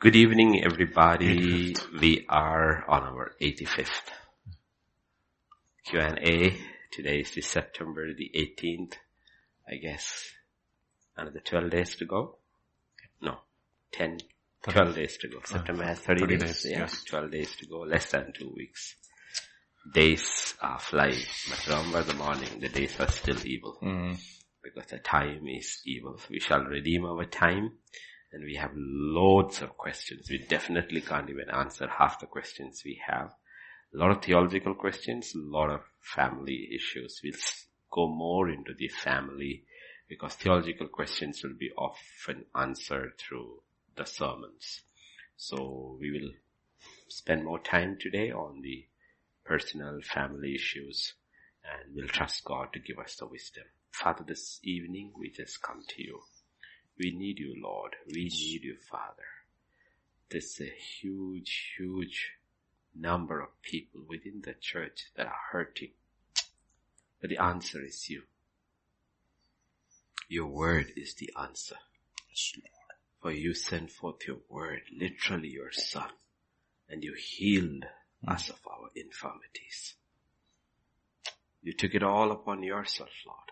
Good evening, everybody. We are on our 85th Q&A. Today is the September the 18th. I guess another 12 days to go. No, 10, 12 days to go. September has 30, 30 days. days, yeah, yes. 12 days to go. Less than two weeks. Days are flying, but remember the morning, the days are still evil Mm. because the time is evil. We shall redeem our time and we have loads of questions. We definitely can't even answer half the questions we have. A lot of theological questions, a lot of family issues. We'll go more into the family because theological questions will be often answered through the sermons. So we will spend more time today on the personal family issues and we'll trust God to give us the wisdom. Father, this evening we just come to you. We need you, Lord. We need you, Father. There's a huge, huge number of people within the church that are hurting. But the answer is you. Your word is the answer. For you sent forth your word, literally your son, and you healed us of our infirmities. You took it all upon yourself, Lord.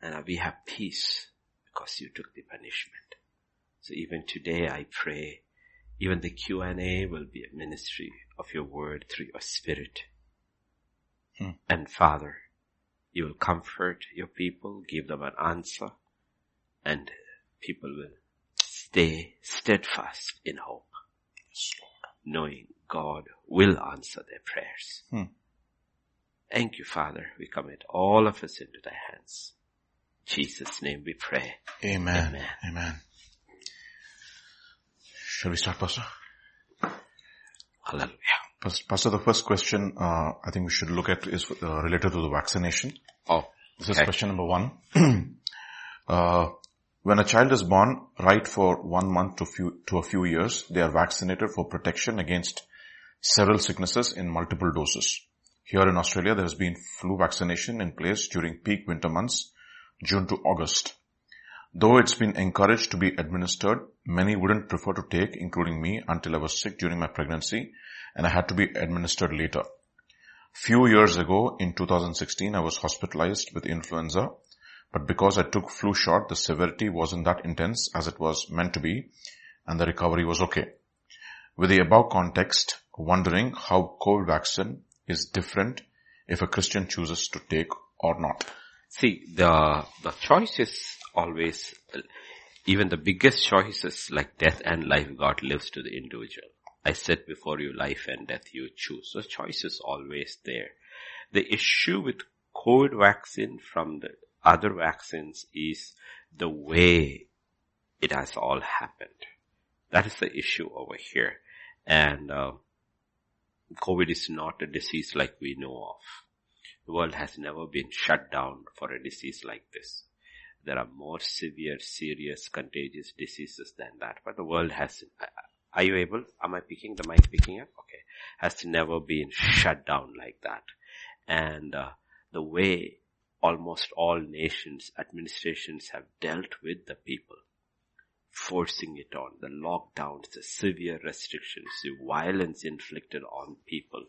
And we have peace because you took the punishment. So even today I pray, even the Q&A will be a ministry of your word through your spirit. Hmm. And Father, you will comfort your people, give them an answer, and people will stay steadfast in hope, knowing God will answer their prayers. Hmm. Thank you, Father. We commit all of us into thy hands. Jesus' name we pray. Amen. Amen. Amen. Shall we start, Pastor? Hallelujah. Pastor, the first question uh, I think we should look at is uh, related to the vaccination. Oh, This is question number one. uh, when a child is born, right for one month to, few, to a few years, they are vaccinated for protection against several sicknesses in multiple doses. Here in Australia, there has been flu vaccination in place during peak winter months, June to August. Though it's been encouraged to be administered, many wouldn't prefer to take, including me, until I was sick during my pregnancy and I had to be administered later. Few years ago, in 2016, I was hospitalized with influenza, but because I took flu shot, the severity wasn't that intense as it was meant to be, and the recovery was okay. With the above context, wondering how COVID vaccine is different if a Christian chooses to take or not. See, the, the choice is always, even the biggest choices like death and life, God lives to the individual. I said before you life and death you choose. So choice is always there. The issue with COVID vaccine from the other vaccines is the way it has all happened. That is the issue over here. And uh, COVID is not a disease like we know of. The world has never been shut down for a disease like this. There are more severe, serious, contagious diseases than that, but the world has, are you able, am I picking, the mic picking up? Okay. Has never been shut down like that. And uh, the way almost all nations, administrations have dealt with the people, forcing it on, the lockdowns, the severe restrictions, the violence inflicted on people.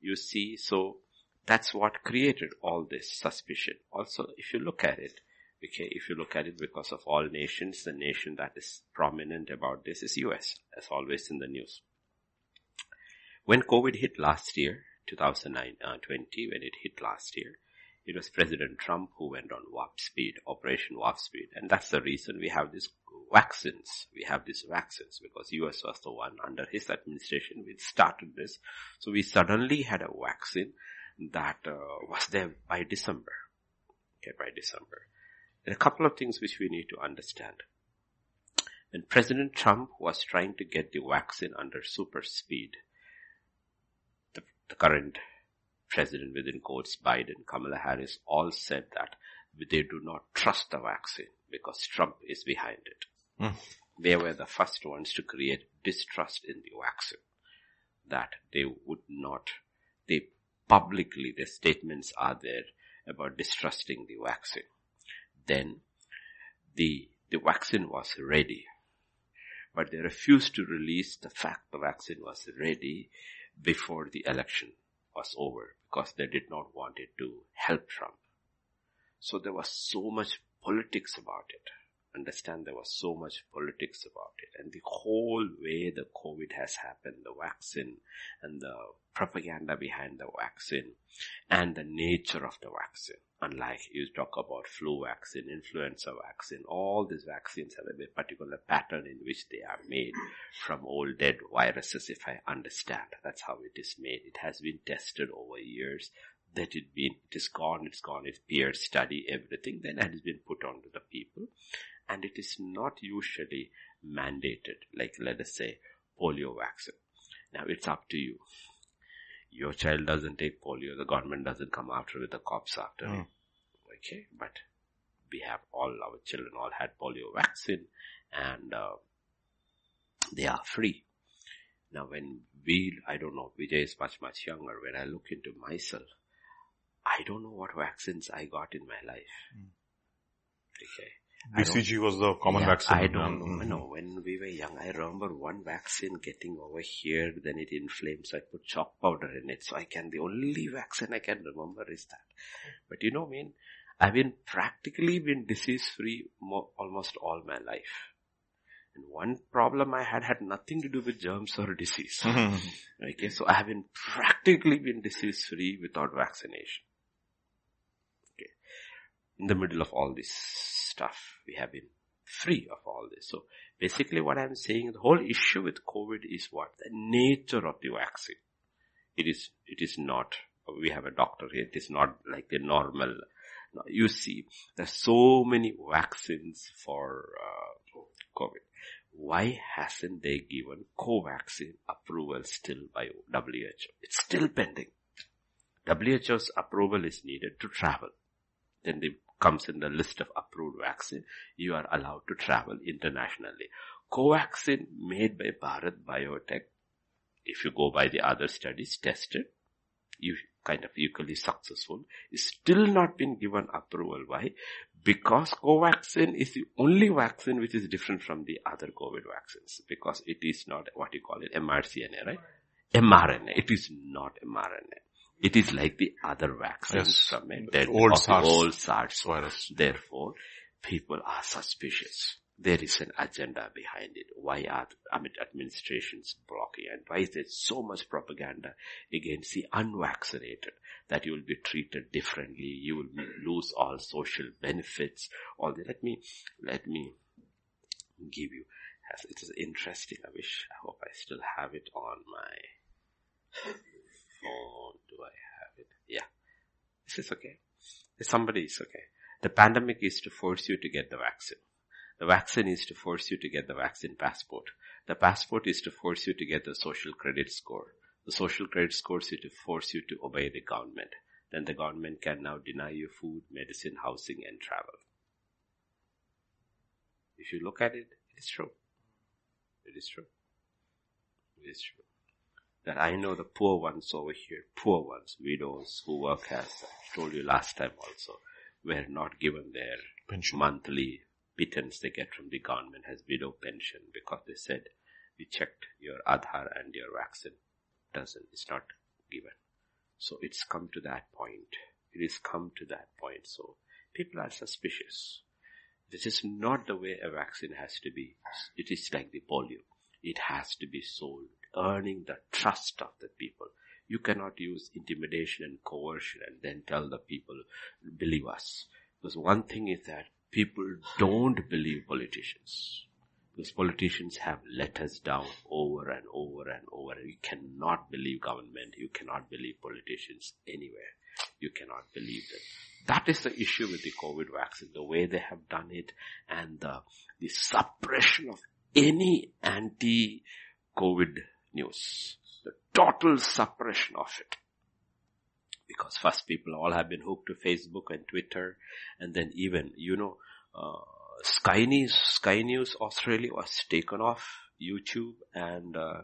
You see, so that's what created all this suspicion. Also, if you look at it, okay, if you look at it because of all nations, the nation that is prominent about this is US, as always in the news. When COVID hit last year, 2020, uh, when it hit last year, it was President Trump who went on warp speed, Operation Warp Speed. And that's the reason we have these vaccines. We have these vaccines because US was the one under his administration which started this. So we suddenly had a vaccine that uh, was there by December. Okay, by December. There are a couple of things which we need to understand. When President Trump was trying to get the vaccine under super speed, the, the current president within quotes, Biden, Kamala Harris, all said that they do not trust the vaccine because Trump is behind it. Hmm. They were the first ones to create distrust in the vaccine. That they would not, they publicly, their statements are there about distrusting the vaccine. Then the, the vaccine was ready. but they refused to release the fact the vaccine was ready before the election was over because they did not want it to help Trump. So there was so much politics about it understand there was so much politics about it and the whole way the COVID has happened, the vaccine and the propaganda behind the vaccine and the nature of the vaccine. Unlike you talk about flu vaccine, influenza vaccine, all these vaccines have a particular pattern in which they are made from old dead viruses, if I understand. That's how it is made. It has been tested over years that it been, it is gone, it's gone, it's peer study, everything, then it has been put onto the people and it is not usually mandated, like let us say polio vaccine. Now it's up to you. Your child doesn't take polio, the government doesn't come after with the cops after mm. Okay, but we have all our children all had polio vaccine and uh, they are free. Now when we, I don't know, Vijay is much, much younger. When I look into myself, I don't know what vaccines I got in my life. Mm. Okay. BCG was the common yeah, vaccine. I don't know. Mm-hmm. know. When we were young, I remember one vaccine getting over here, then it inflamed, so I put chalk powder in it. So I can, the only vaccine I can remember is that. But you know, I mean, I've been practically been disease free almost all my life. And one problem I had had nothing to do with germs or disease. Okay, so I have been practically been disease free without vaccination. In the middle of all this stuff. We have been free of all this. So basically what I'm saying, the whole issue with COVID is what? The nature of the vaccine. It is, it is not, we have a doctor here, it is not like the normal. You see, there's so many vaccines for uh, COVID. Why hasn't they given Covaxin approval still by WHO? It's still pending. WHO's approval is needed to travel. Then the comes in the list of approved vaccine, you are allowed to travel internationally. Covaxin made by Bharat Biotech, if you go by the other studies tested, you kind of equally successful, is still not been given approval. Why? Because Covaxin is the only vaccine which is different from the other COVID vaccines. Because it is not what you call it, mRNA, right? mRNA. It is not mRNA. It is like the other vaccines yes. dead old SARS. old SARS virus. Therefore, people are suspicious. There is an agenda behind it. Why are I mean, administrations blocking and why is there so much propaganda against the unvaccinated that you will be treated differently, you will lose all social benefits, all the, let me, let me give you, it is interesting, I wish, I hope I still have it on my phone. Do I have it? Yeah. This is okay. Somebody is okay. The pandemic is to force you to get the vaccine. The vaccine is to force you to get the vaccine passport. The passport is to force you to get the social credit score. The social credit score is to force you to obey the government. Then the government can now deny you food, medicine, housing and travel. If you look at it, it is true. It is true. It is true that I know the poor ones over here, poor ones, widows who work as I told you last time also, were not given their pension. monthly pittance they get from the government as widow pension because they said we checked your Aadhaar and your vaccine doesn't, it's not given. So it's come to that point. It is come to that point. So people are suspicious. This is not the way a vaccine has to be. It is like the polio. It has to be sold earning the trust of the people. You cannot use intimidation and coercion and then tell the people, believe us. Because one thing is that people don't believe politicians. Because politicians have let us down over and over and over. You cannot believe government. You cannot believe politicians anywhere. You cannot believe them. That is the issue with the COVID vaccine, the way they have done it and the, the suppression of any anti-COVID news. The total suppression of it. Because first people all have been hooked to Facebook and Twitter and then even, you know, uh, Sky News, Sky News Australia was taken off YouTube and uh,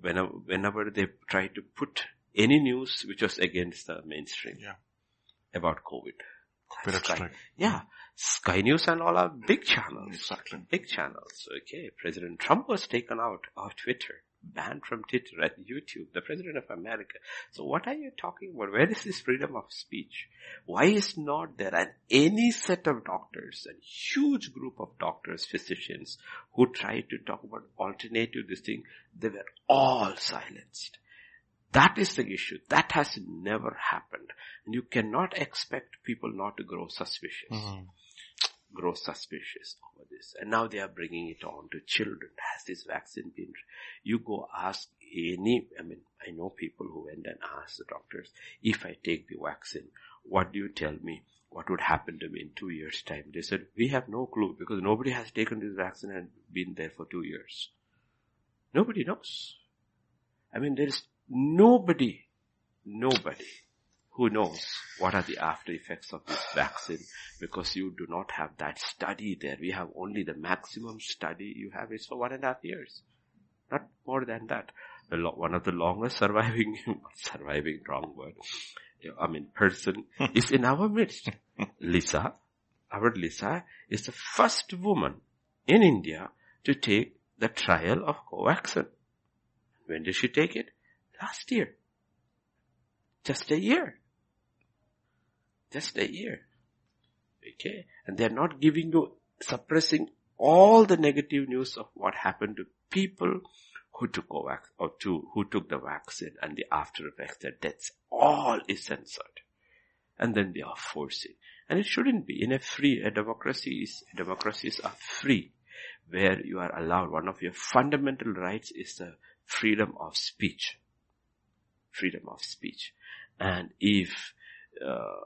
whenever, whenever they try to put any news which was against the mainstream yeah. about COVID. Sky, yeah. Sky News and all are big channels. Exactly. Big channels. Okay. President Trump was taken out of Twitter, banned from Twitter and YouTube, the President of America. So what are you talking about? Where is this freedom of speech? Why is not there an any set of doctors, a huge group of doctors, physicians who tried to talk about alternative this thing, they were all silenced. That is the issue. That has never happened. And you cannot expect people not to grow suspicious. Mm-hmm. Grow suspicious over this. And now they are bringing it on to children. Has this vaccine been, you go ask any, I mean, I know people who went and asked the doctors, if I take the vaccine, what do you tell me? What would happen to me in two years time? They said, we have no clue because nobody has taken this vaccine and been there for two years. Nobody knows. I mean, there is nobody, nobody who knows what are the after effects of this vaccine because you do not have that study there. We have only the maximum study you have is for one and a half years. Not more than that. The one of the longest surviving, surviving wrong word, I mean person is in our midst. Lisa, our Lisa is the first woman in India to take the trial of Covaxin. When did she take it? Last year. Just a year. Just a year. Okay. And they're not giving you, suppressing all the negative news of what happened to people who took Covax or to, who took the vaccine and the after effects, their deaths, all is censored. And then they are forcing. And it shouldn't be. In a free, a democracy is, democracies are free, where you are allowed, one of your fundamental rights is the freedom of speech. Freedom of speech. And if, uh,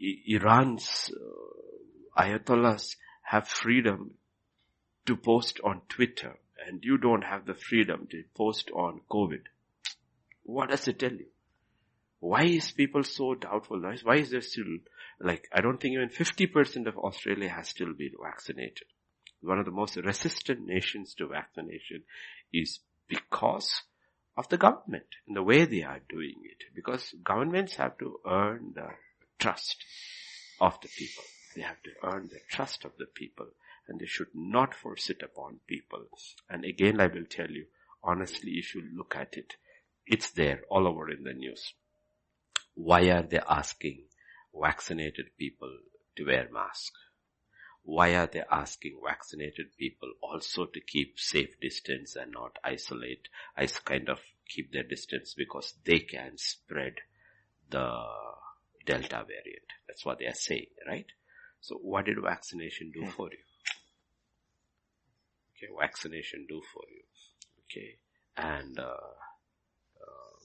Iran's uh, ayatollahs have freedom to post on Twitter and you don't have the freedom to post on COVID. What does it tell you? Why is people so doubtful? Why is there still, like, I don't think even 50% of Australia has still been vaccinated. One of the most resistant nations to vaccination is because of the government and the way they are doing it. Because governments have to earn the trust of the people. They have to earn the trust of the people and they should not force it upon people. And again, I will tell you, honestly, if you look at it, it's there all over in the news. Why are they asking vaccinated people to wear masks? Why are they asking vaccinated people also to keep safe distance and not isolate, I kind of keep their distance because they can spread the Delta variant. That's what they are saying, right? So what did vaccination do for you? Okay, vaccination do for you? Okay, and uh, uh,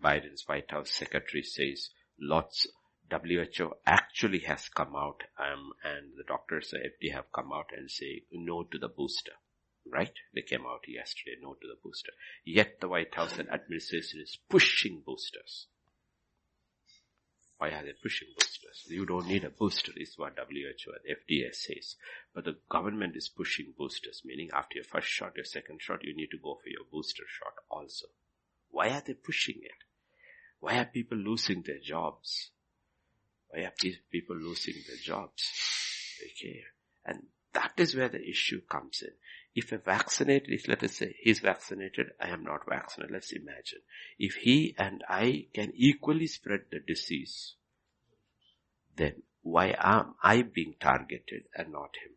Biden's White House secretary says lots. WHO actually has come out, um, and the doctors, the FDA have come out and say no to the booster. Right? They came out yesterday, no to the booster. Yet the White House and administration is pushing boosters. Why are they pushing boosters? You don't need a booster is what WHO and FDA says. But the government is pushing boosters, meaning after your first shot, your second shot, you need to go for your booster shot also. Why are they pushing it? Why are people losing their jobs? Why are people losing their jobs? Okay. And that is where the issue comes in. If a vaccinated, if let us say he's vaccinated, I am not vaccinated, let's imagine. If he and I can equally spread the disease, then why am I being targeted and not him?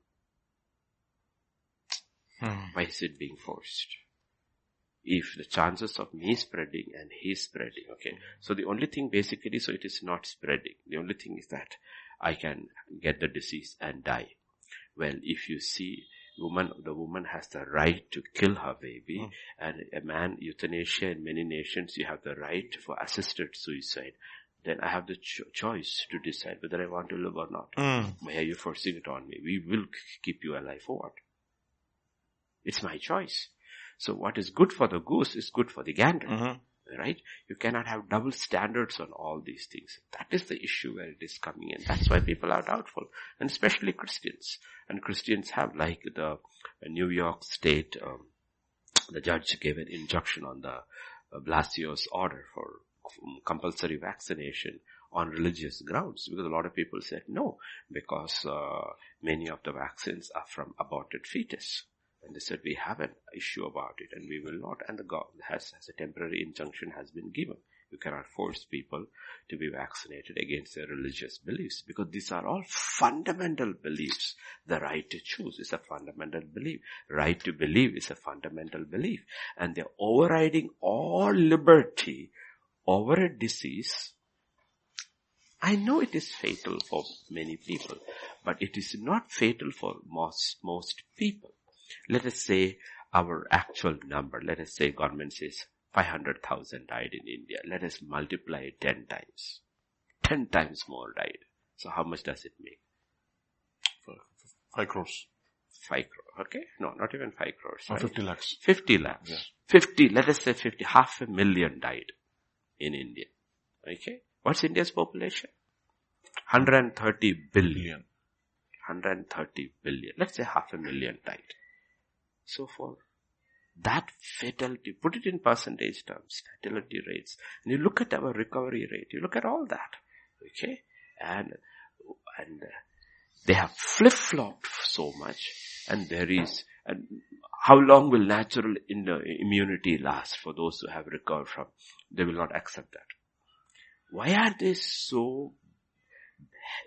Hmm. Why is it being forced? If the chances of me spreading and he spreading, okay. So the only thing basically, so it is not spreading. The only thing is that I can get the disease and die. Well, if you see woman, the woman has the right to kill her baby mm. and a man, euthanasia in many nations, you have the right for assisted suicide. Then I have the cho- choice to decide whether I want to live or not. Mm. Why are you forcing it on me? We will keep you alive for what? It's my choice. So what is good for the goose is good for the gander. Mm-hmm right? You cannot have double standards on all these things. That is the issue where it is coming in. That's why people are doubtful, and especially Christians. And Christians have, like the New York State, um, the judge gave an injunction on the uh, Blasio's order for compulsory vaccination on religious grounds because a lot of people said no because uh, many of the vaccines are from aborted fetus. And they said we have an issue about it and we will not. And the government has, has a temporary injunction has been given. You cannot force people to be vaccinated against their religious beliefs because these are all fundamental beliefs. The right to choose is a fundamental belief. Right to believe is a fundamental belief. And they're overriding all liberty over a disease. I know it is fatal for many people, but it is not fatal for most, most people. Let us say our actual number, let us say government says 500,000 died in India. Let us multiply it 10 times. 10 times more died. So how much does it make? 5 crores. 5 crores. Okay? No, not even 5 crores. Right? 50 lakhs. 50 lakhs. Yeah. 50, let us say 50, half a million died in India. Okay? What's India's population? 130 billion. 130 billion. Let's say half a million died. So for that fatality, put it in percentage terms, fatality rates, and you look at our recovery rate, you look at all that, okay, and, and uh, they have flip-flopped so much, and there is, and how long will natural immunity last for those who have recovered from? They will not accept that. Why are they so,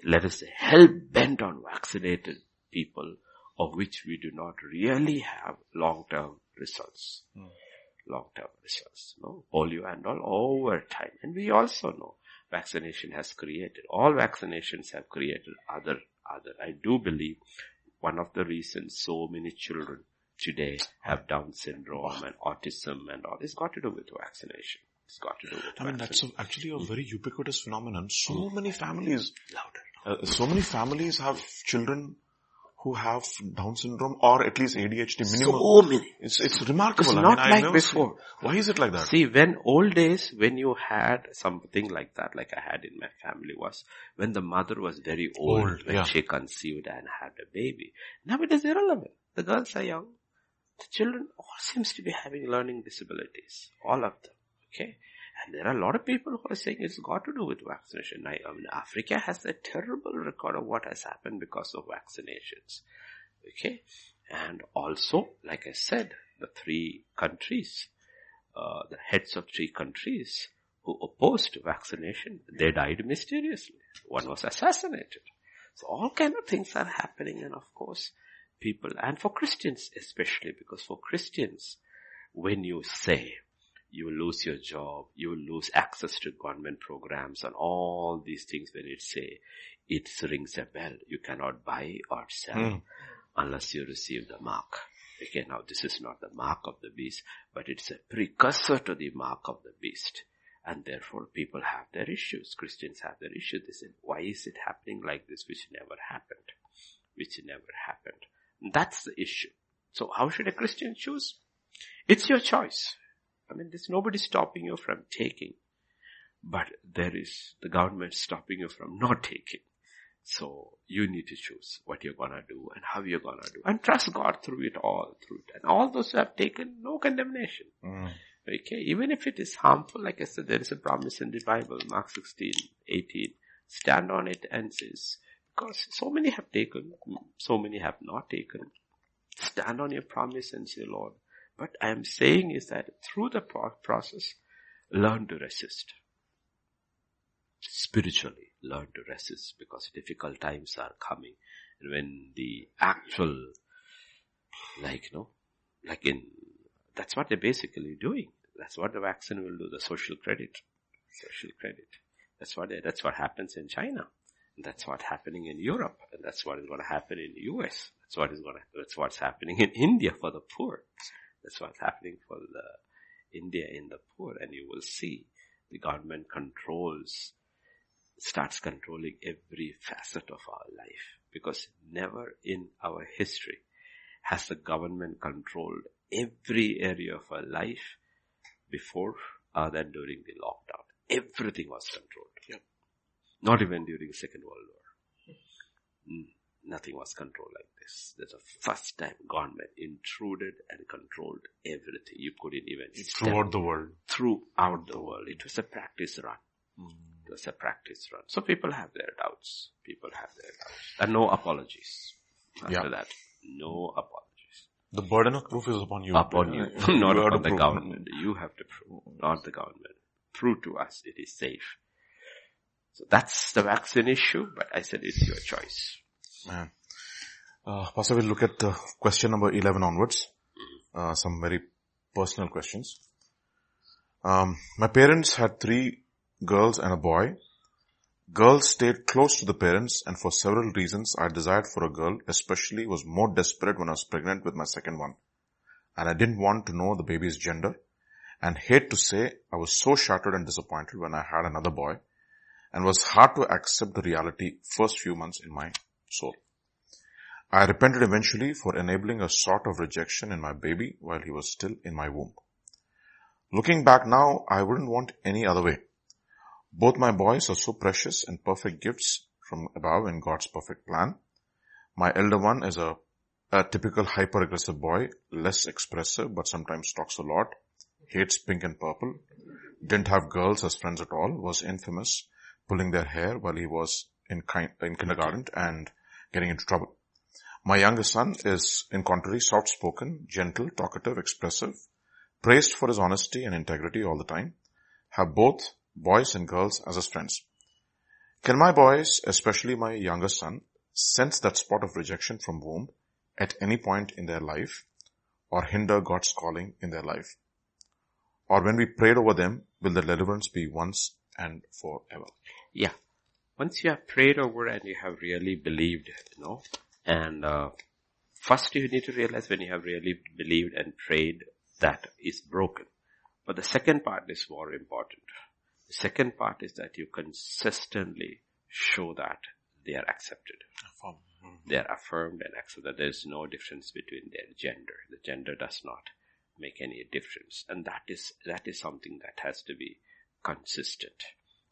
let us say, hell bent on vaccinated people of which we do not really have long-term results. Mm. Long-term results. No? Polio and all over time. And we also know vaccination has created, all vaccinations have created other, other. I do believe one of the reasons so many children today have Down syndrome and autism and all, it's got to do with vaccination. It's got to do with I mean, that's a, actually a very ubiquitous phenomenon. So mm. many families, louder. Uh, so many families have children who have Down syndrome or at least ADHD minimum. So many. It's, it's remarkable. It's not I mean, like before. Seen, why is it like that? See, when old days, when you had something like that, like I had in my family was when the mother was very old, old when yeah. she conceived and had a baby. Now it is irrelevant. The girls are young. The children all seems to be having learning disabilities. All of them. Okay. And there are a lot of people who are saying it's got to do with vaccination. I, I mean, Africa has a terrible record of what has happened because of vaccinations. Okay. And also, like I said, the three countries, uh, the heads of three countries who opposed vaccination, they died mysteriously. One was assassinated. So all kind of things are happening and of course people, and for Christians especially, because for Christians, when you say you will lose your job, you will lose access to government programs and all these things when it say, it rings a bell. You cannot buy or sell mm. unless you receive the mark. Okay, now this is not the mark of the beast, but it's a precursor to the mark of the beast. And therefore people have their issues. Christians have their issues. They say, why is it happening like this which never happened? Which never happened. That's the issue. So how should a Christian choose? It's your choice. I mean, there's nobody stopping you from taking, but there is the government stopping you from not taking. So you need to choose what you're gonna do and how you're gonna do and trust God through it all, through it. And all those who have taken, no condemnation. Mm. Okay, even if it is harmful, like I said, there is a promise in the Bible, Mark 16, 18. Stand on it and says, because so many have taken, so many have not taken. Stand on your promise and say, Lord, what I am saying is that through the process, learn to resist. Spiritually, learn to resist because difficult times are coming. And when the actual, like, you know, like in, that's what they're basically doing. That's what the vaccine will do, the social credit. Social credit. That's what, that's what happens in China. That's what's happening in Europe. And that's what is going to happen in the US. That's what is going to, that's what's happening in India for the poor. That's what's happening for the India in the poor and you will see the government controls, starts controlling every facet of our life because never in our history has the government controlled every area of our life before or than during the lockdown. Everything was controlled. Yep. Not even during Second World War. Mm nothing was controlled like this. There's a first time government intruded and controlled everything. You couldn't even It's throughout the world. Throughout the world. It was a practice run. Mm. It was a practice run. So people have their doubts. People have their doubts. And no apologies. After Yeah. that, no apologies. The burden of proof is upon you. Upon you, not upon the prove. government. You have to prove, not the government. Prove to us it is safe. So that's the vaccine issue, but I said it's your choice. Man. Uh, Pastor, we'll look at uh, question number 11 onwards. Uh, some very personal questions. Um, my parents had three girls and a boy. Girls stayed close to the parents and for several reasons I desired for a girl, especially was more desperate when I was pregnant with my second one. And I didn't want to know the baby's gender and hate to say I was so shattered and disappointed when I had another boy and was hard to accept the reality first few months in my soul. I repented eventually for enabling a sort of rejection in my baby while he was still in my womb. Looking back now, I wouldn't want any other way. Both my boys are so precious and perfect gifts from above in God's perfect plan. My elder one is a, a typical hyper aggressive boy, less expressive but sometimes talks a lot, hates pink and purple, didn't have girls as friends at all, was infamous, pulling their hair while he was in, kind, in kindergarten and getting into trouble. My youngest son is, in contrary, soft-spoken, gentle, talkative, expressive, praised for his honesty and integrity all the time, have both boys and girls as his friends. Can my boys, especially my youngest son, sense that spot of rejection from womb at any point in their life or hinder God's calling in their life? Or when we prayed over them, will the deliverance be once and forever? Yeah. Once you have prayed over and you have really believed, you know, and uh, first you need to realize when you have really believed and prayed that is broken. But the second part is more important. The second part is that you consistently show that they are accepted. They are affirmed and accepted. There is no difference between their gender. The gender does not make any difference. And that is, that is something that has to be consistent.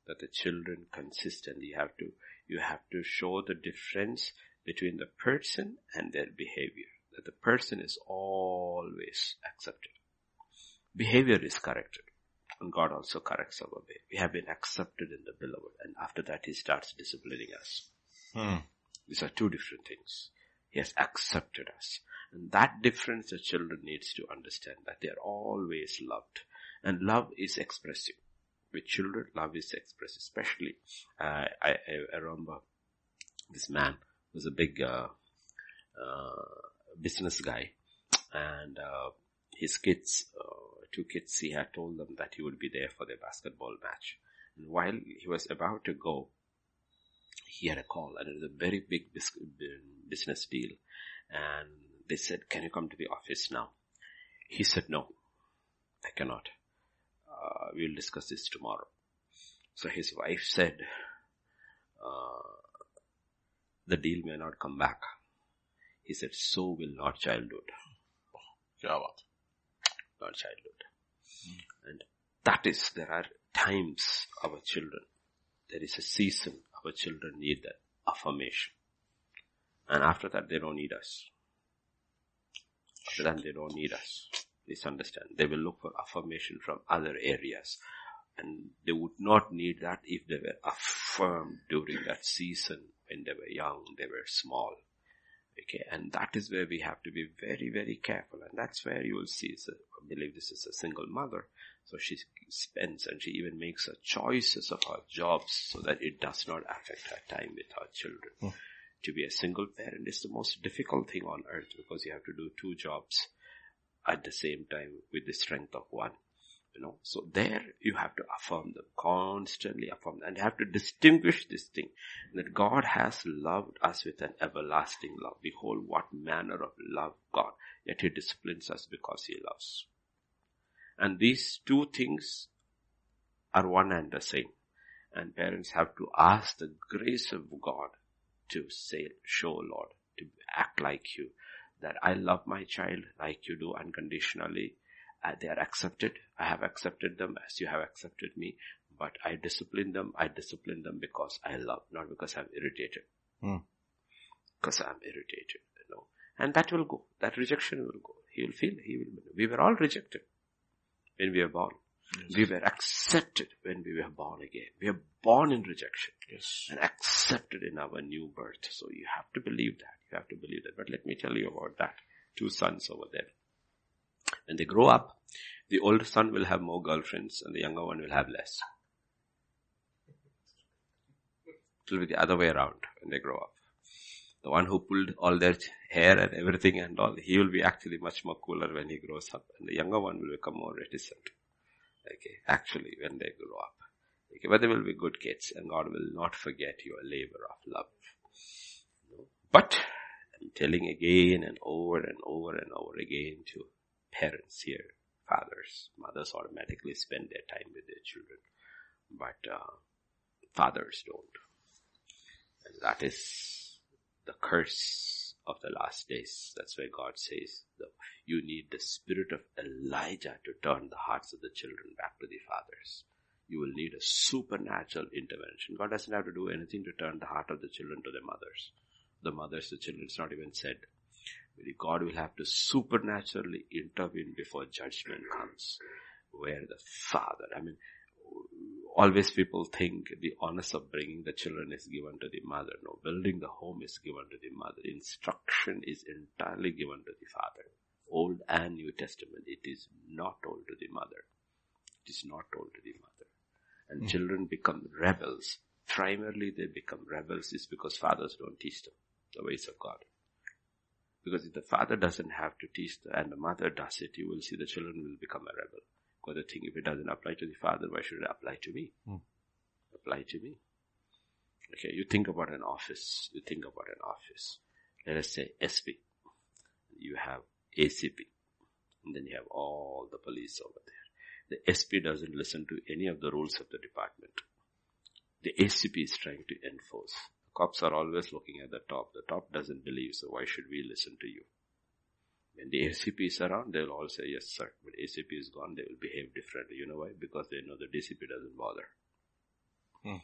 That the children consistently have to, you have to show the difference between the person and their behavior. That the person is always accepted. Behavior is corrected. And God also corrects our way. We have been accepted in the beloved and after that He starts disciplining us. Hmm. These are two different things. He has accepted us. And that difference the children needs to understand that they are always loved. And love is expressive. With children, love is expressed Especially, uh, I, I remember this man was a big uh, uh, business guy, and uh, his kids, uh, two kids, he had told them that he would be there for their basketball match. And while he was about to go, he had a call, and it was a very big business deal. And they said, "Can you come to the office now?" He said, "No, I cannot we'll discuss this tomorrow. So his wife said, uh, the deal may not come back. He said, so will not childhood. Kya? Not childhood. And that is, there are times our children, there is a season our children need that affirmation. And after that they don't need us. After that they don't need us. Please understand. They will look for affirmation from other areas. And they would not need that if they were affirmed during that season when they were young, they were small. Okay, and that is where we have to be very, very careful. And that's where you will see, so I believe this is a single mother. So she spends and she even makes her choices of her jobs so that it does not affect her time with her children. Hmm. To be a single parent is the most difficult thing on earth because you have to do two jobs at the same time with the strength of one. You know, so there you have to affirm them, constantly affirm them. And you have to distinguish this thing, that God has loved us with an everlasting love. Behold what manner of love God, yet He disciplines us because He loves. And these two things are one and the same. And parents have to ask the grace of God to say, show Lord, to act like you, that I love my child like you do unconditionally. Uh, they are accepted. I have accepted them as you have accepted me, but I discipline them. I discipline them because I love, not because I'm irritated. Hmm. Because I'm irritated, you know. And that will go. That rejection will go. He will feel, he will, we were all rejected when we were born. We were accepted when we were born again. We are born in rejection Yes. and accepted in our new birth. So you have to believe that. You have to believe that. But let me tell you about that. Two sons over there. When they grow up, the older son will have more girlfriends and the younger one will have less. It will be the other way around when they grow up. The one who pulled all their hair and everything and all, he will be actually much more cooler when he grows up and the younger one will become more reticent. Okay, actually when they grow up. Okay, but they will be good kids and God will not forget your labor of love. But I'm telling again and over and over and over again to parents here, fathers, mothers automatically spend their time with their children, but uh, fathers don't. And that is the curse of the last days. That's why God says you need the spirit of Elijah to turn the hearts of the children back to the fathers. You will need a supernatural intervention. God doesn't have to do anything to turn the heart of the children to their mothers. The mothers, the children, it's not even said. God will have to supernaturally intervene before judgment comes. Where the father, I mean, always people think the honors of bringing the children is given to the mother. No, building the home is given to the mother. Instruction is entirely given to the father. Old and New Testament, it is not told to the mother. It is not told to the mother. And hmm. children become rebels. Primarily they become rebels is because fathers don't teach them the ways of God. Because if the father doesn't have to teach the, and the mother does it, you will see the children will become a rebel. Because they think if it doesn't apply to the father, why should it apply to me? Hmm. Apply to me. Okay, you think about an office. You think about an office. Let us say SP. You have ACP. And then you have all the police over there. The SP doesn't listen to any of the rules of the department. The ACP is trying to enforce. Cops are always looking at the top. The top doesn't believe, so why should we listen to you? When the ACP is around, they'll all say, yes sir. But ACP is gone, they will behave differently. You know why? Because they know the DCP doesn't bother. Hmm.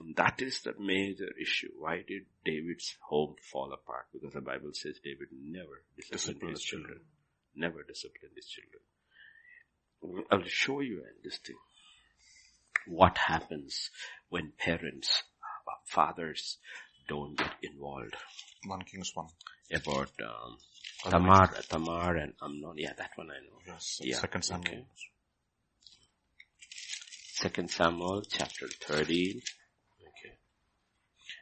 And that is the major issue. Why did David's home fall apart? Because the Bible says David never disciplined Discipline his his children. Never disciplined his children. I'll show you in this thing what happens when parents, uh, fathers don't get involved One Kings 1. about um, Tamar, Tamar and Amnon. Yeah, that one I know. Yes. Yeah, Second Samuel. okay. Second Samuel chapter 13. Okay.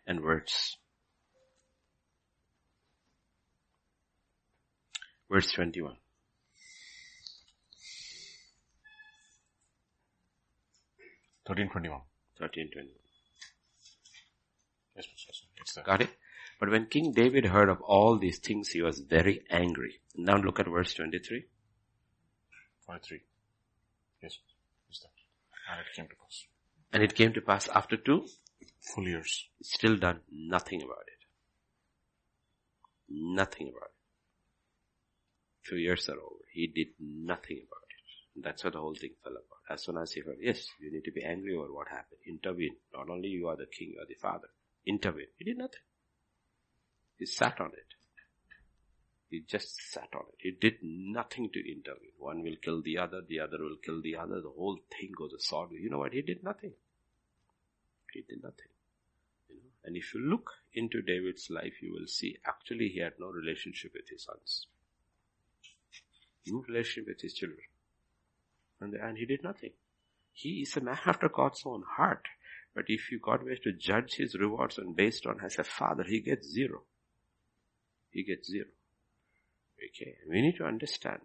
And verse. Verse 21. Thirteen twenty-one. 13, 21. Yes, yes, yes. Got it? But when King David heard of all these things, he was very angry. Now look at verse 23. Forty-three. Yes. It's there. And it came to pass. And it came to pass after two, Full years. still done nothing about it. Nothing about it. Two years are over. He did nothing about it. That's how the whole thing fell apart. As soon as he heard, yes, you need to be angry over what happened. Intervene. Not only you are the king, you are the father. Intervene. He did nothing. He sat on it. He just sat on it. He did nothing to intervene. One will kill the other, the other will kill the other. The whole thing goes a sword. You know what? He did nothing. He did nothing. You know? And if you look into David's life, you will see actually he had no relationship with his sons. No relationship with his children. And, and he did nothing. He is a man after God's own heart. But if you God were to judge his rewards and based on as a father, he gets zero. He gets zero. Okay, we need to understand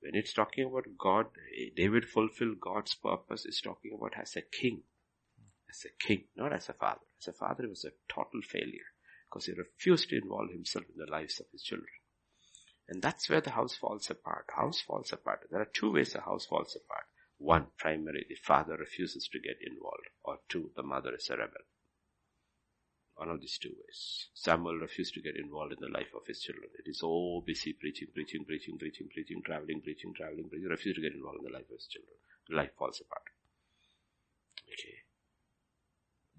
when it's talking about God, David fulfilled God's purpose. It's talking about as a king, as a king, not as a father. As a father, he was a total failure because he refused to involve himself in the lives of his children. And that's where the house falls apart. House falls apart. There are two ways a house falls apart. One, primary, the father refuses to get involved. Or two, the mother is a rebel. One of these two ways. Samuel refused to get involved in the life of his children. It is so busy preaching, preaching, preaching, preaching, preaching, traveling, preaching, traveling, preaching. Refused to get involved in the life of his children. Life falls apart. Okay.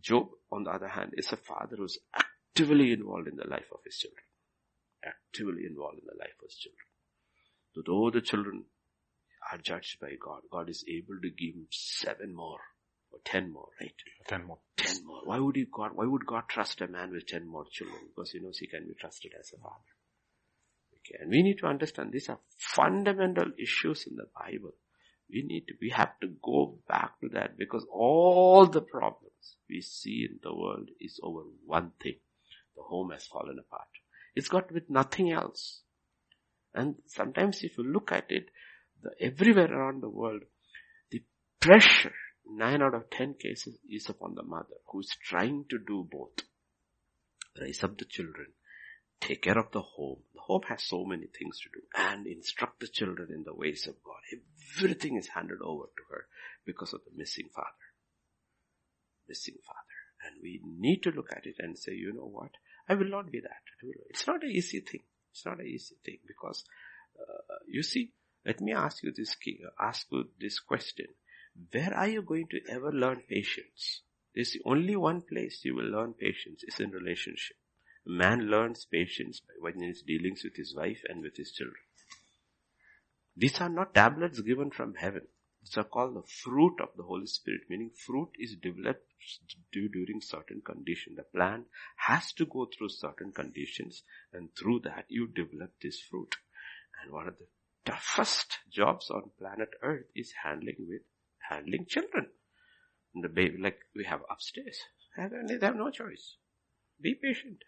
Job, on the other hand, is a father who's actively involved in the life of his children. Actively involved in the life of his children. So though the children are judged by God. God is able to give seven more or ten more, right? Ten more. Ten more. Why would you God, why would God trust a man with ten more children? Because he knows he can be trusted as a father. Okay. And we need to understand these are fundamental issues in the Bible. We need to, we have to go back to that because all the problems we see in the world is over one thing. The home has fallen apart. It's got with nothing else. And sometimes if you look at it, the, everywhere around the world, the pressure, nine out of ten cases is upon the mother who is trying to do both. Raise up the children, take care of the home. The home has so many things to do and instruct the children in the ways of God. Everything is handed over to her because of the missing father. Missing father. And we need to look at it and say, you know what? I will not be that. It's not an easy thing. It's not an easy thing because, uh, you see, let me ask you this ask you this question. Where are you going to ever learn patience? There's only one place you will learn patience is in relationship. A man learns patience when he is dealings with his wife and with his children. These are not tablets given from heaven. These are called the fruit of the Holy Spirit, meaning fruit is developed during certain conditions. The plant has to go through certain conditions and through that you develop this fruit. And one of the toughest jobs on planet earth is handling with, handling children. And the baby, like we have upstairs. And they have no choice. Be patient.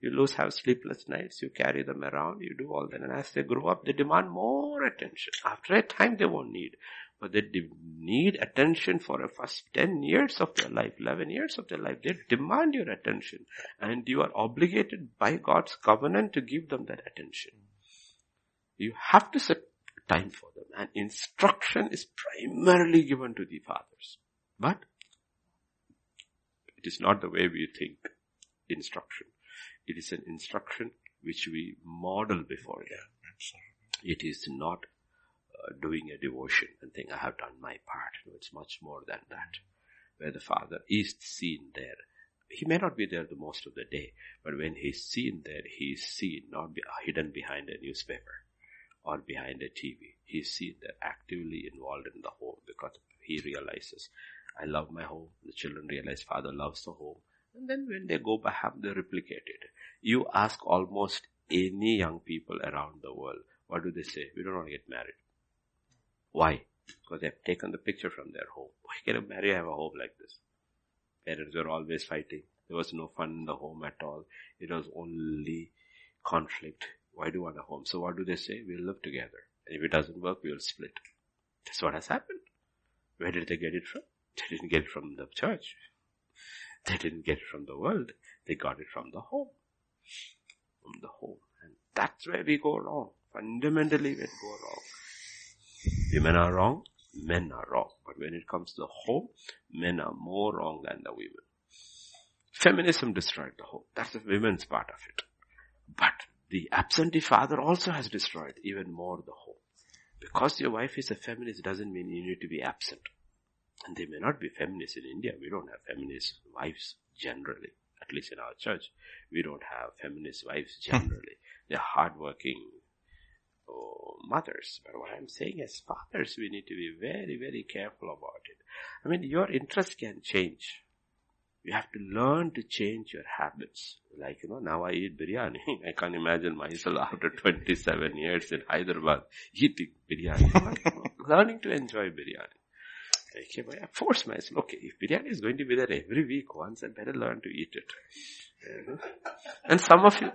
You lose have sleepless nights, you carry them around, you do all that, and as they grow up, they demand more attention. After a time, they won't need, but they need attention for the first 10 years of their life, 11 years of their life. They demand your attention, and you are obligated by God's covenant to give them that attention. You have to time for them, and instruction is primarily given to the fathers. But it is not the way we think instruction. It is an instruction which we model before them. It is not uh, doing a devotion and think I have done my part. No, it's much more than that. Where the father is seen there. He may not be there the most of the day, but when he's seen there, he is seen, not be, hidden behind a newspaper or behind a TV. He's seen there actively involved in the home because he realizes, I love my home. The children realize father loves the home. And then when they go back, they replicate it. You ask almost any young people around the world, what do they say? We don't want to get married. Why? Because they've taken the picture from their home. Why can I marry have a home like this? Parents were always fighting. There was no fun in the home at all. It was only conflict. Why do you want a home? So what do they say? We'll live together. And if it doesn't work, we'll split. That's what has happened. Where did they get it from? They didn't get it from the church. They didn't get it from the world. They got it from the home. From the home. And that's where we go wrong. Fundamentally we go wrong. Women are wrong, men are wrong. But when it comes to the home, men are more wrong than the women. Feminism destroyed the home. That's the women's part of it. But the absentee father also has destroyed even more the home. Because your wife is a feminist doesn't mean you need to be absent. And they may not be feminists in India. We don't have feminist wives generally, at least in our church. We don't have feminist wives generally. They're hardworking oh, mothers. But what I'm saying as fathers, we need to be very, very careful about it. I mean, your interest can change. You have to learn to change your habits. Like, you know, now I eat biryani. I can't imagine myself after 27 years in Hyderabad eating biryani. Learning to enjoy biryani. Okay, but I force myself, okay, if biryani is going to be there every week once, I better learn to eat it. And some of you,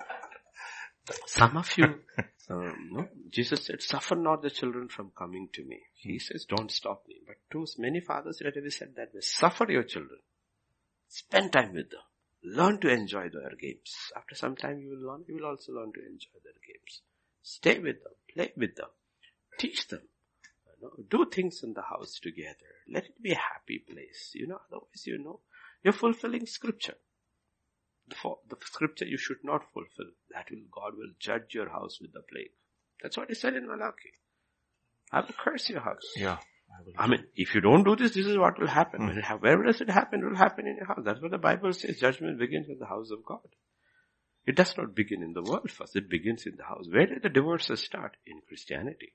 some of you, um, no, Jesus said, suffer not the children from coming to me. He says, don't stop me. But too many fathers relatively said that way. Suffer your children. Spend time with them. Learn to enjoy their games. After some time you will learn, you will also learn to enjoy their games. Stay with them. Play with them. Teach them. You know, do things in the house together. Let it be a happy place. You know, otherwise you know, you're fulfilling scripture. The, the scripture you should not fulfill. That will, God will judge your house with the plague. That's what he said in Malachi. I will curse your house. Yeah. I mean, if you don't do this, this is what will happen. Mm. Wherever does it happen, it will happen in your house. That's what the Bible says. Judgment begins in the house of God. It does not begin in the world first. It begins in the house. Where did the divorces start? In Christianity.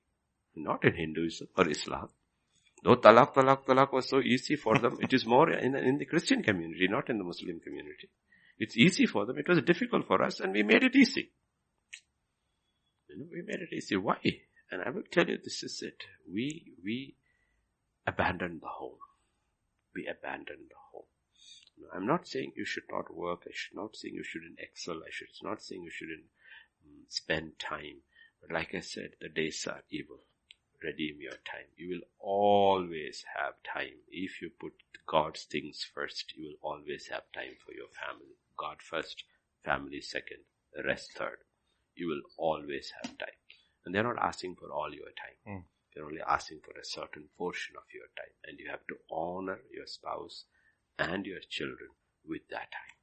Not in Hinduism or Islam. Though talak, talak, talak was so easy for them, it is more in, in the Christian community, not in the Muslim community. It's easy for them. It was difficult for us and we made it easy. You know, we made it easy. Why? And I will tell you this is it. We, we abandoned the home. We abandoned the home. I'm not saying you should not work. I should not saying you shouldn't excel. I should not saying you shouldn't um, spend time. But like I said, the days are evil. Redeem your time. You will always have time. If you put God's things first, you will always have time for your family. God first, family second, rest third. You will always have time. And they're not asking for all your time. Mm. They're only asking for a certain portion of your time. And you have to honor your spouse and your children with that time.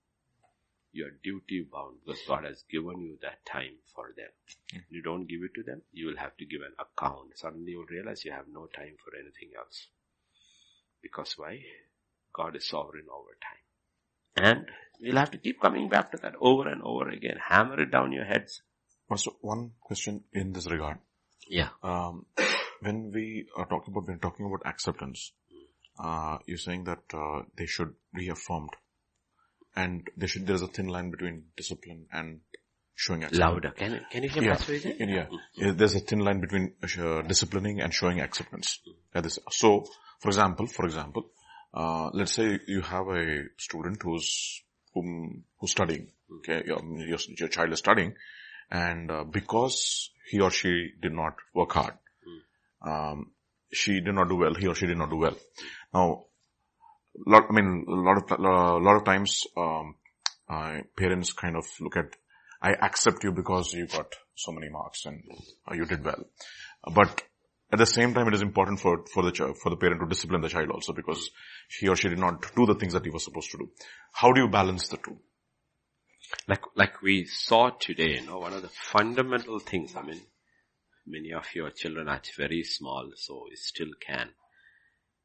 You are duty bound because God has given you that time for them. Mm. You don't give it to them, you will have to give an account. Suddenly you'll realize you have no time for anything else. Because why? God is sovereign over time. And we'll have to keep coming back to that over and over again. Hammer it down your heads. Pastor, one question in this regard. Yeah. Um, when we are talking about, when talking about acceptance, uh, you're saying that uh, they should be affirmed, and there should there is a thin line between discipline and showing acceptance. Louder. Can, can you hear Yeah, Vijay? yeah, yeah. There's a thin line between uh, disciplining and showing acceptance. So, for example, for example, uh, let's say you have a student who's whom, who's studying. Okay, your, your, your child is studying, and uh, because he or she did not work hard, um, she did not do well. He or she did not do well. Now, lot, I mean, a lot of a lot of times, um, uh, parents kind of look at, I accept you because you got so many marks and uh, you did well, but at the same time, it is important for for the ch- for the parent to discipline the child also because he or she did not do the things that he was supposed to do. How do you balance the two? like like we saw today, you know, one of the fundamental things. I mean, many of your children are very small, so it still can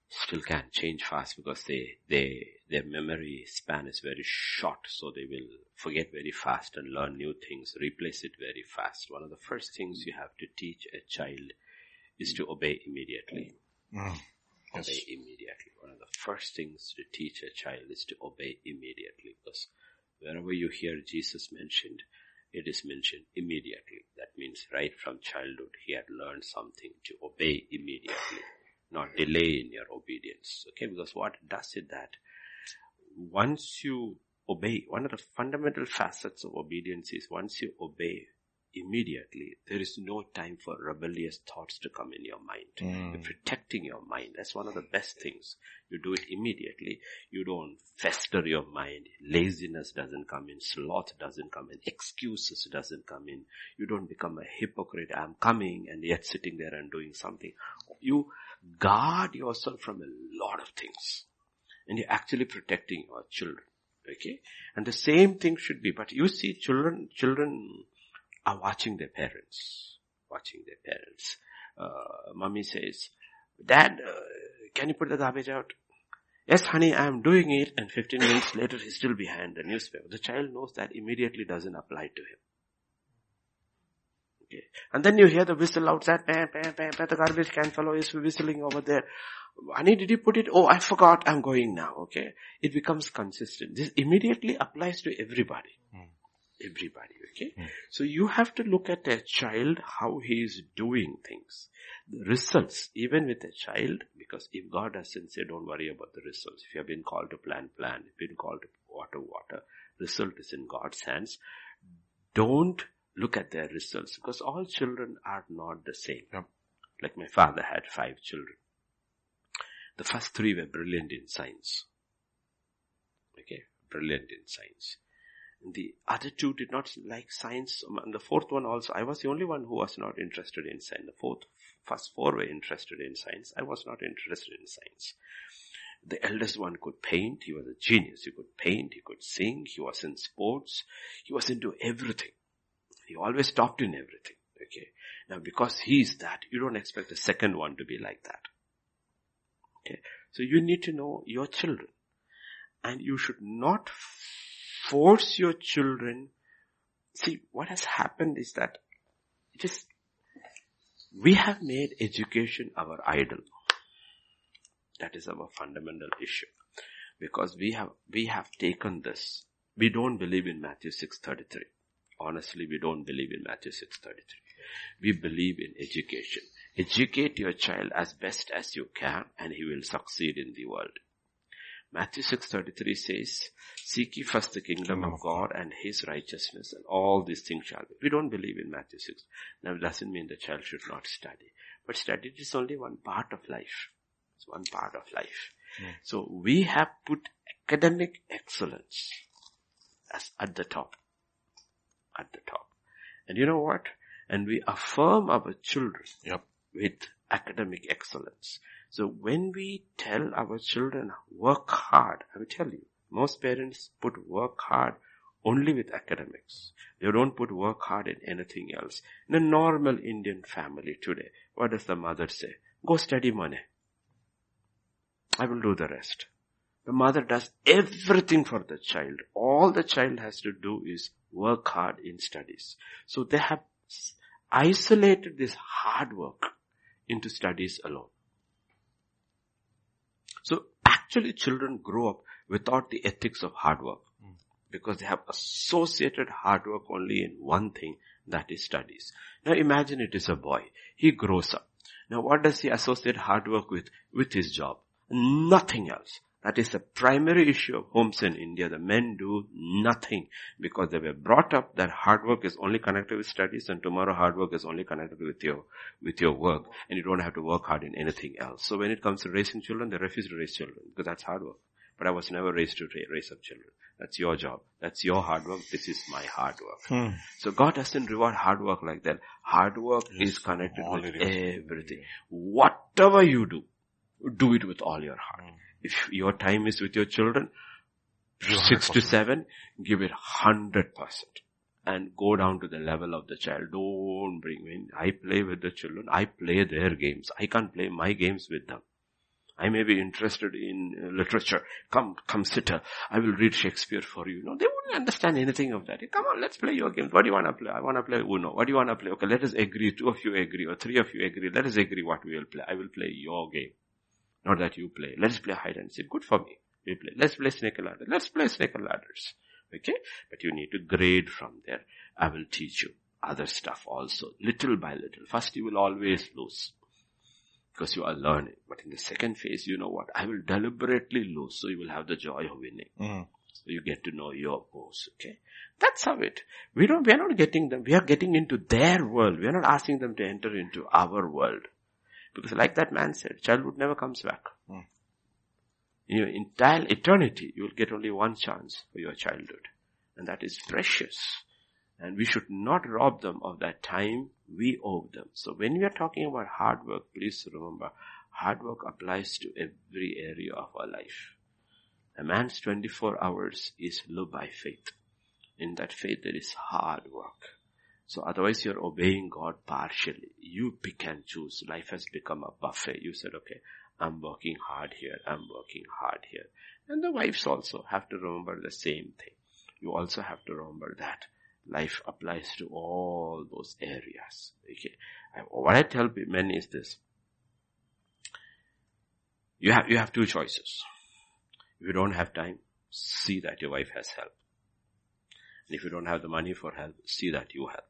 still can change fast because they they their memory span is very short, so they will forget very fast and learn new things, replace it very fast. One of the first things you have to teach a child is to obey immediately. Mm. Yes. Obey immediately. One of the first things to teach a child is to obey immediately because wherever you hear Jesus mentioned, it is mentioned immediately. That means right from childhood he had learned something to obey immediately, not delay in your obedience. Okay, because what does it that once you obey, one of the fundamental facets of obedience is once you obey immediately, there is no time for rebellious thoughts to come in your mind. Mm. You're protecting your mind. That's one of the best things. You do it immediately. You don't fester your mind. Laziness doesn't come in. Sloth doesn't come in. Excuses doesn't come in. You don't become a hypocrite. I'm coming and yet sitting there and doing something. You guard yourself from a lot of things. And you're actually protecting your children. Okay? And the same thing should be, but you see children, children are watching their parents. Watching their parents. Uh, mommy says, Dad, uh, can you put the garbage out? Yes, honey, I am doing it. And 15 minutes later, he's still behind the newspaper. The child knows that immediately doesn't apply to him. Okay. And then you hear the whistle outside, bam, bam, bam, bam, the garbage can fellow is whistling over there. Honey, did you put it? Oh, I forgot. I'm going now. Okay. It becomes consistent. This immediately applies to everybody. Everybody. Okay. Hmm. So you have to look at a child, how he is doing things. The results, even with a child, because if God doesn't say don't worry about the results, if you have been called to plan, plan, if you've been called to water, water, result is in God's hands. Don't look at their results because all children are not the same. Like my father had five children. The first three were brilliant in science. Okay, brilliant in science. The other two did not like science. Um, and the fourth one also, I was the only one who was not interested in science. The fourth, first four were interested in science. I was not interested in science. The eldest one could paint. He was a genius. He could paint. He could sing. He was in sports. He was into everything. He always topped in everything. Okay. Now because he is that, you don't expect the second one to be like that. Okay. So you need to know your children. And you should not force your children. See, what has happened is that it is, We have made education our idol. That is our fundamental issue. Because we have, we have taken this. We don't believe in Matthew 6.33. Honestly, we don't believe in Matthew 6.33. We believe in education. Educate your child as best as you can and he will succeed in the world. Matthew 6.33 says, Seek ye first the kingdom of God and His righteousness and all these things shall be. We don't believe in Matthew 6. Now it doesn't mean the child should not study. But study is only one part of life. It's one part of life. Mm. So we have put academic excellence as at the top. At the top. And you know what? And we affirm our children yep. with academic excellence. So when we tell our children work hard, I will tell you, most parents put work hard only with academics. They don't put work hard in anything else. In a normal Indian family today, what does the mother say? Go study money. I will do the rest. The mother does everything for the child. All the child has to do is work hard in studies. So they have isolated this hard work into studies alone. So actually children grow up without the ethics of hard work mm. because they have associated hard work only in one thing that is studies. Now imagine it is a boy. He grows up. Now what does he associate hard work with? With his job. Nothing else. That is the primary issue of homes in India. The men do nothing because they were brought up that hard work is only connected with studies and tomorrow hard work is only connected with your, with your work and you don't have to work hard in anything else. So when it comes to raising children, they refuse to raise children because that's hard work. But I was never raised to raise up children. That's your job. That's your hard work. This is my hard work. Hmm. So God doesn't reward hard work like that. Hard work yes, is connected with everything. Whatever you do, do it with all your heart. Hmm. If your time is with your children, six to seven, give it hundred percent and go down to the level of the child. Don't bring in. I play with the children. I play their games. I can't play my games with them. I may be interested in uh, literature. Come, come sit. Uh, I will read Shakespeare for you. No, they wouldn't understand anything of that. Come on, let's play your games. What do you want to play? I want to play Uno. What do you want to play? Okay, let us agree. Two of you agree or three of you agree. Let us agree what we will play. I will play your game. Not that you play. Let's play hide and seek. Good for me. We play. Let's play snake and ladder. Let's play snake and ladders. Okay? But you need to grade from there. I will teach you other stuff also. Little by little. First you will always lose. Because you are learning. But in the second phase, you know what? I will deliberately lose. So you will have the joy of winning. Mm. So you get to know your moves. Okay? That's how it. We don't, we are not getting them. We are getting into their world. We are not asking them to enter into our world. Because like that man said, childhood never comes back. Mm. In your entire eternity, you will get only one chance for your childhood. And that is precious. And we should not rob them of that time we owe them. So when we are talking about hard work, please remember, hard work applies to every area of our life. A man's 24 hours is lived by faith. In that faith there is hard work. So otherwise you're obeying God partially. You pick and choose. Life has become a buffet. You said, okay, I'm working hard here. I'm working hard here. And the wives also have to remember the same thing. You also have to remember that life applies to all those areas. Okay. What I tell men is this. You have, you have two choices. If you don't have time, see that your wife has help. And if you don't have the money for help, see that you help.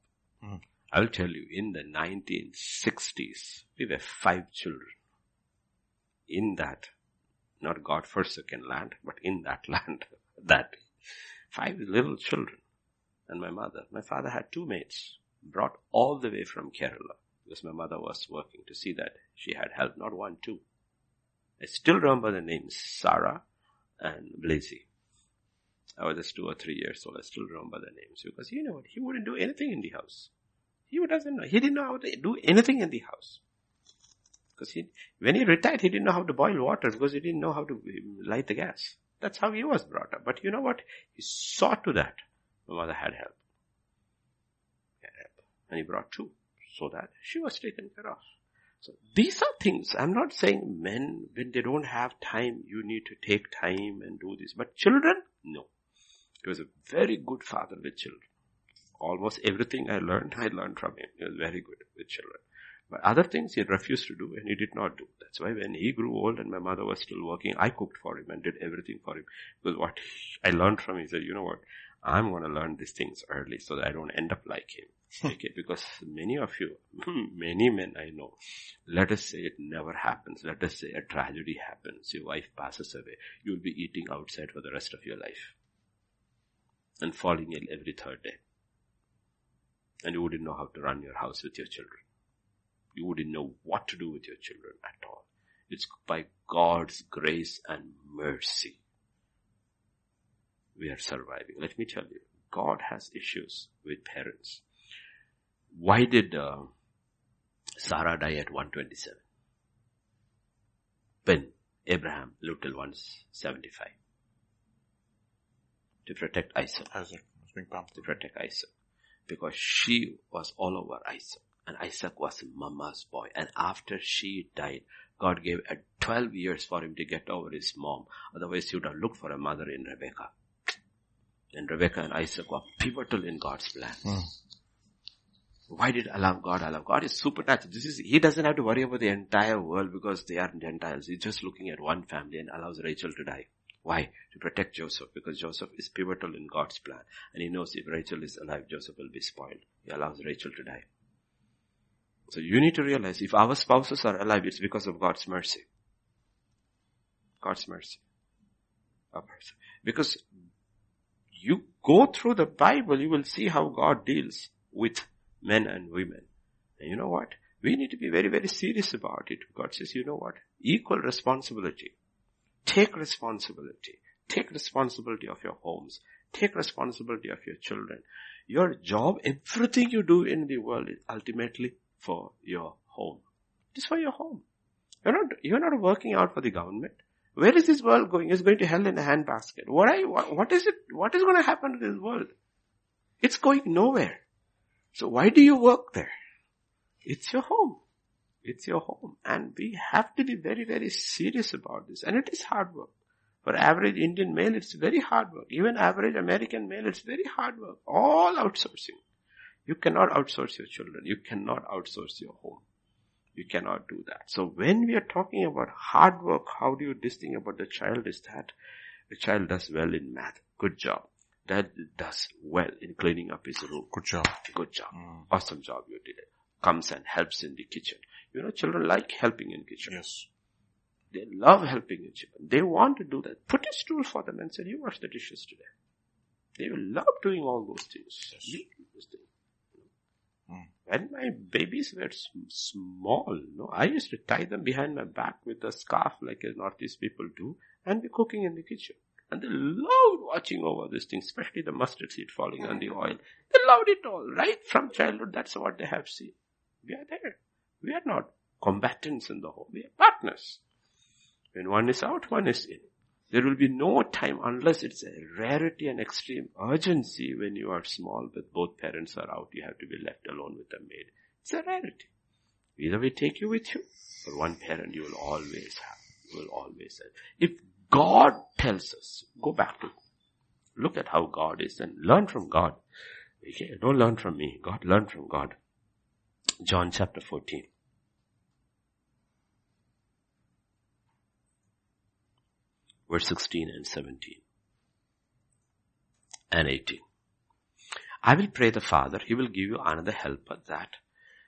Mm. I'll tell you, in the 1960s, we were five children. In that, not God forsaken land, but in that land, that five little children. And my mother, my father had two maids, brought all the way from Kerala, because my mother was working to see that she had help, not one, two. I still remember the names, Sarah and Blazy. I was just two or three years old. I still remember the names because you know what? He wouldn't do anything in the house. He doesn't know. He didn't know how to do anything in the house. Because he, when he retired, he didn't know how to boil water because he didn't know how to um, light the gas. That's how he was brought up. But you know what? He saw to that. My mother had help. Had help. And he brought two so that she was taken care of. So these are things, I'm not saying men, when they don't have time, you need to take time and do this. But children, no. He was a very good father with children. Almost everything I learned, I learned from him. He was very good with children. But other things he refused to do and he did not do. That's why when he grew old and my mother was still working, I cooked for him and did everything for him. Because what I learned from him, he said, you know what, I'm going to learn these things early so that I don't end up like him. Hmm. okay, because many of you, hmm, many men I know, let us say it never happens. Let us say a tragedy happens. Your wife passes away. You'll be eating outside for the rest of your life. And falling ill every third day. And you wouldn't know how to run your house with your children. You wouldn't know what to do with your children at all. It's by God's grace and mercy we are surviving. Let me tell you, God has issues with parents. Why did uh, Sarah die at 127? When Abraham lived till 175? To protect Isaac. Isaac was being pumped. To protect Isaac. Because she was all over Isaac. And Isaac was mama's boy. And after she died, God gave a 12 years for him to get over his mom. Otherwise he would have looked for a mother in Rebecca. And Rebecca and Isaac were pivotal in God's plan. Mm. Why did allow God allow? God is supernatural. This is, he doesn't have to worry about the entire world because they are Gentiles. He's just looking at one family and allows Rachel to die. Why? To protect Joseph because Joseph is pivotal in God's plan. And he knows if Rachel is alive, Joseph will be spoiled. He allows Rachel to die. So you need to realize if our spouses are alive, it's because of God's mercy. God's mercy. Because you go through the Bible, you will see how God deals with men and women. And you know what? We need to be very, very serious about it. God says, you know what? Equal responsibility. Take responsibility. Take responsibility of your homes. Take responsibility of your children. Your job, everything you do in the world is ultimately for your home. It is for your home. You're not, you're not working out for the government. Where is this world going? It's going to hell in a handbasket. What, are you, what, what is it? What is going to happen to this world? It's going nowhere. So why do you work there? It's your home. It's your home. And we have to be very, very serious about this. And it is hard work. For average Indian male, it's very hard work. Even average American male, it's very hard work. All outsourcing. You cannot outsource your children. You cannot outsource your home. You cannot do that. So when we are talking about hard work, how do you distinguish about the child is that the child does well in math. Good job. Dad does well in cleaning up his room. Good job. Good job. Mm. Awesome job you did it. Comes and helps in the kitchen. You know, children like helping in kitchen. Yes. They love helping in kitchen. They want to do that. Put a stool for them and say, you wash the dishes today. They will love doing all those things. Yes. You do those things. Mm. When my babies were small, no, I used to tie them behind my back with a scarf like as Northeast people do and be cooking in the kitchen. And they loved watching over this thing, especially the mustard seed falling on the oil. They loved it all, right from childhood. That's what they have seen. We are there. We are not combatants in the home. We are partners. When one is out, one is in. There will be no time unless it's a rarity and extreme urgency when you are small, but both parents are out. You have to be left alone with a maid. It's a rarity. Either we take you with you, or one parent you will always have. You will always have. If God tells us, go back to, look at how God is and learn from God. Okay, don't learn from me. God, learn from God. John chapter 14. Verse 16 and 17. And 18. I will pray the Father, He will give you another helper that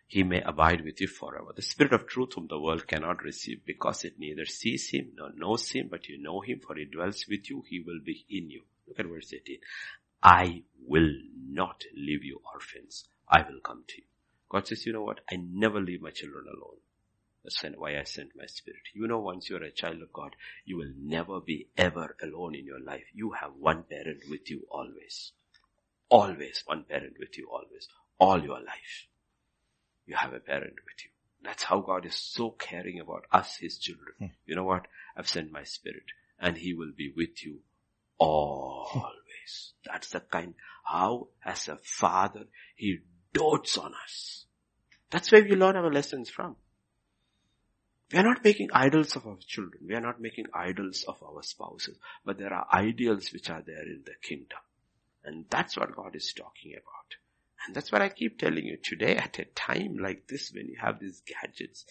He may abide with you forever. The Spirit of truth whom the world cannot receive because it neither sees Him nor knows Him, but you know Him for He dwells with you, He will be in you. Look at verse 18. I will not leave you orphans. I will come to you. God says, you know what? I never leave my children alone. That's why I sent my spirit. You know, once you're a child of God, you will never be ever alone in your life. You have one parent with you always. Always one parent with you always. All your life. You have a parent with you. That's how God is so caring about us, His children. Hmm. You know what? I've sent my spirit and He will be with you always. That's the kind, how as a father, He dotes on us. That's where we learn our lessons from. We are not making idols of our children. We are not making idols of our spouses. But there are ideals which are there in the kingdom. And that's what God is talking about. And that's what I keep telling you today at a time like this when you have these gadgets,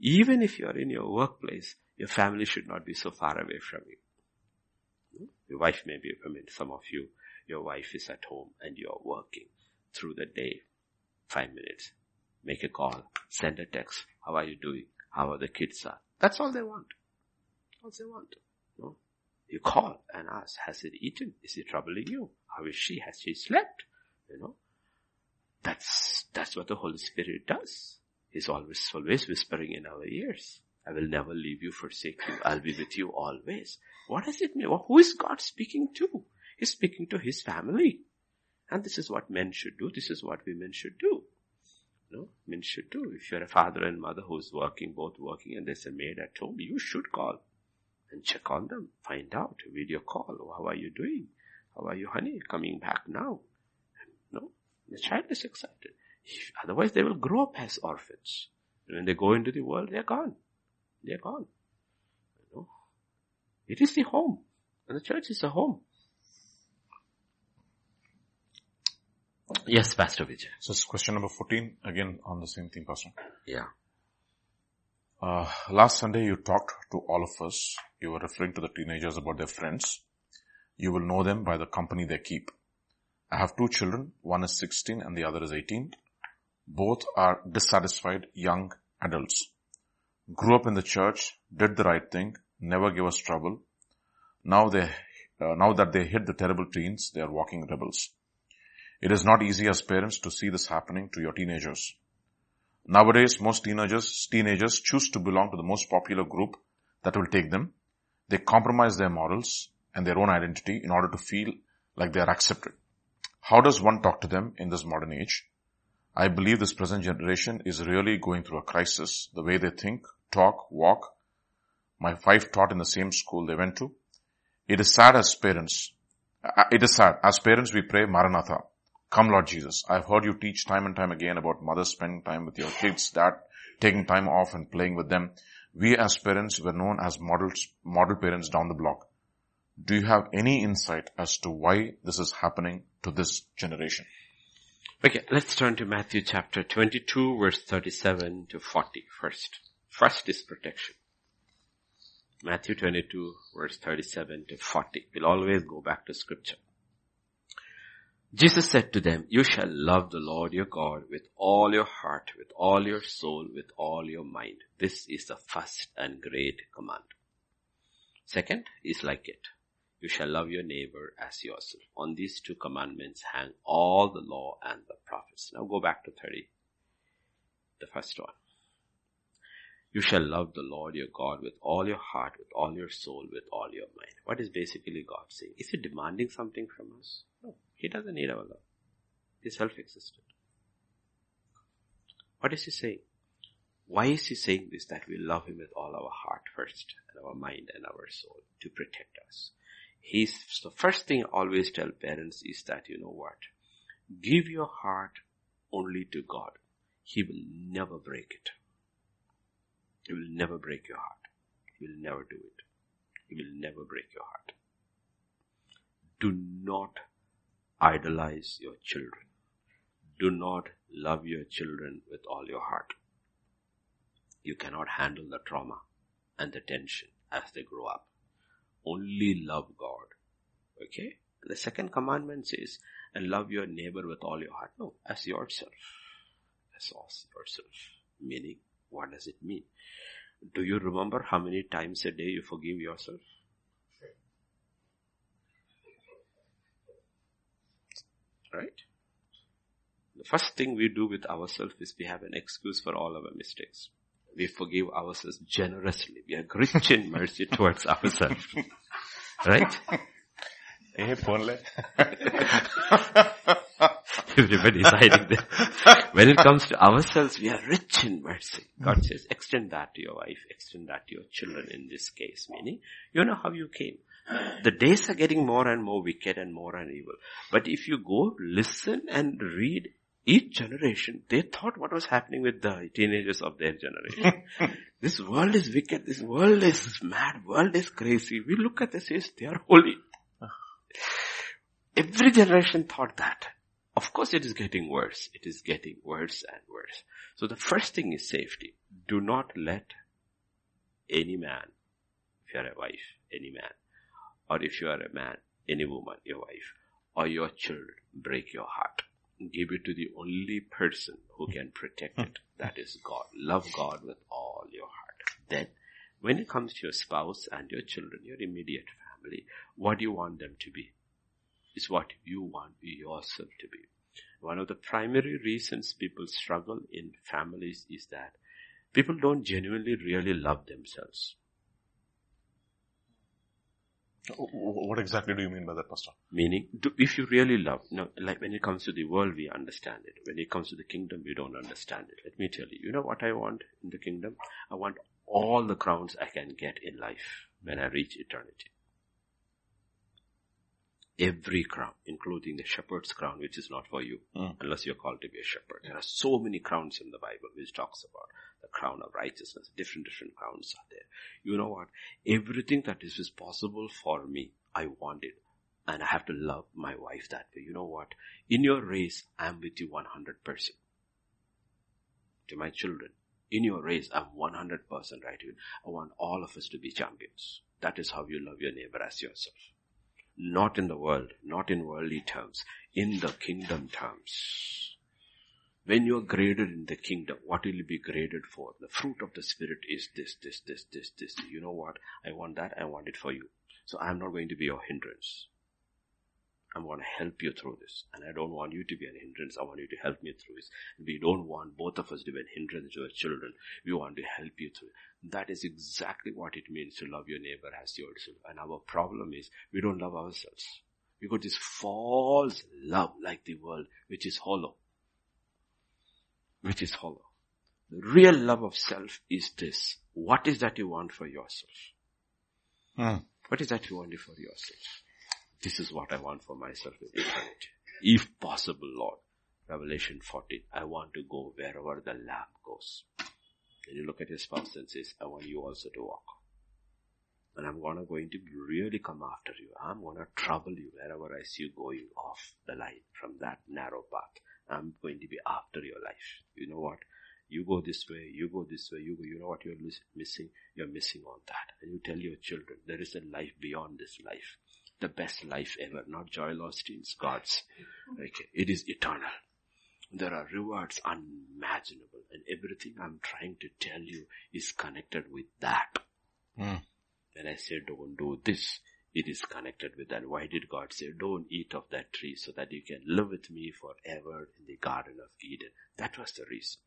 even if you're in your workplace, your family should not be so far away from you. Your wife may be, I mean, some of you, your wife is at home and you're working through the day. Five minutes. Make a call. Send a text. How are you doing? How are the kids are? That's all they want. All they want. No? You call and ask, has it eaten? Is it troubling you? How is she? Has she slept? You know? That's, that's what the Holy Spirit does. He's always, always whispering in our ears. I will never leave you, forsake you. I'll be with you always. What does it mean? Who is God speaking to? He's speaking to his family. And this is what men should do. This is what women should do. No, men should do. If you're a father and mother who's working, both working, and there's a maid at home, you should call and check on them. Find out. Video call. Oh, how are you doing? How are you, honey? Coming back now? No, the child is excited. Otherwise, they will grow up as orphans. When they go into the world, they're gone. They're gone. You know? It is the home. And the church is a home. Yes, Pastor Vijay. So it's question number 14, again on the same theme, Pastor. Yeah. Uh, last Sunday you talked to all of us. You were referring to the teenagers about their friends. You will know them by the company they keep. I have two children. One is 16 and the other is 18. Both are dissatisfied young adults. Grew up in the church, did the right thing, never gave us trouble. Now they, uh, now that they hit the terrible teens, they are walking rebels. It is not easy as parents to see this happening to your teenagers. Nowadays, most teenagers, teenagers choose to belong to the most popular group that will take them. They compromise their morals and their own identity in order to feel like they are accepted. How does one talk to them in this modern age? I believe this present generation is really going through a crisis. The way they think, talk, walk. My wife taught in the same school they went to. It is sad as parents. Uh, it is sad. As parents we pray Maranatha. Come Lord Jesus. I've heard you teach time and time again about mothers spending time with your kids, dad taking time off and playing with them. We as parents were known as models, model parents down the block. Do you have any insight as to why this is happening to this generation? Okay, let's turn to Matthew chapter 22 verse 37 to 40 first. First is protection. Matthew 22 verse 37 to 40. We'll always go back to scripture. Jesus said to them, you shall love the Lord your God with all your heart, with all your soul, with all your mind. This is the first and great command. Second is like it. You shall love your neighbor as yourself. On these two commandments hang all the law and the prophets. Now go back to 30. The first one. You shall love the Lord your God with all your heart, with all your soul, with all your mind. What is basically God saying? Is he demanding something from us? No. He doesn't need our love. He's self-existent. What is he saying? Why is he saying this? That we love him with all our heart first, and our mind and our soul to protect us. He's, the first thing I always tell parents is that, you know what? Give your heart only to God. He will never break it. He will never break your heart. He will never do it. He will never break your heart. Do not idolize your children. Do not love your children with all your heart. You cannot handle the trauma and the tension as they grow up only love God. Okay? The second commandment says, and love your neighbor with all your heart. No, as yourself. As yourself. Meaning, what does it mean? Do you remember how many times a day you forgive yourself? Right? The first thing we do with ourselves is we have an excuse for all our mistakes we forgive ourselves generously. We are rich in mercy towards ourselves. Right? Eh, Everybody is hiding there. When it comes to ourselves, we are rich in mercy. God says, extend that to your wife, extend that to your children in this case, meaning, you know how you came. The days are getting more and more wicked and more and evil. But if you go listen and read each generation, they thought what was happening with the teenagers of their generation. this world is wicked, this world is mad, world is crazy. We look at this, yes, they are holy. Every generation thought that. Of course it is getting worse. It is getting worse and worse. So the first thing is safety. Do not let any man, if you are a wife, any man, or if you are a man, any woman, your wife, or your children, break your heart. Give it to the only person who can protect it. That is God. Love God with all your heart. Then, when it comes to your spouse and your children, your immediate family, what do you want them to be? Is what you want yourself to be. One of the primary reasons people struggle in families is that people don't genuinely really love themselves. What exactly do you mean by that, Pastor? Meaning, if you really love, you know, like when it comes to the world, we understand it. When it comes to the kingdom, we don't understand it. Let me tell you, you know what I want in the kingdom? I want all the crowns I can get in life when I reach eternity. Every crown, including the shepherd's crown, which is not for you, mm. unless you're called to be a shepherd. There are so many crowns in the Bible which talks about the crown of righteousness. Different, different crowns are there. You know what? Everything that is, is possible for me, I want it. And I have to love my wife that way. You know what? In your race, I'm with you 100%. To my children, in your race, I'm 100% right with I want all of us to be champions. That is how you love your neighbor as yourself. Not in the world, not in worldly terms, in the kingdom terms. When you are graded in the kingdom, what will you be graded for? The fruit of the spirit is this, this, this, this, this. You know what? I want that. I want it for you. So I'm not going to be your hindrance. I'm going to help you through this. And I don't want you to be an hindrance. I want you to help me through this. We don't want both of us to be an hindrance to our children. We want to help you through. That is exactly what it means to love your neighbor as yourself. And our problem is we don't love ourselves. We got this false love like the world, which is hollow which is hollow. The real love of self is this. What is that you want for yourself? Hmm. What is that you want for yourself? This is what I want for myself in eternity. If possible, Lord. Revelation 14. I want to go wherever the Lamb goes. And you look at your spouse and says, I want you also to walk. And I'm gonna going to really come after you. I'm gonna trouble you wherever I see you going off the line from that narrow path. I'm going to be after your life. You know what? You go this way, you go this way, you go, you know what you're missing? You're missing on that. And you tell your children, there is a life beyond this life. The best life ever, not Joel Osteen's, God's. Okay, it is eternal. There are rewards unimaginable and everything I'm trying to tell you is connected with that. Mm. When I say don't do this, it is connected with that. Why did God say, don't eat of that tree so that you can live with me forever in the Garden of Eden? That was the reason.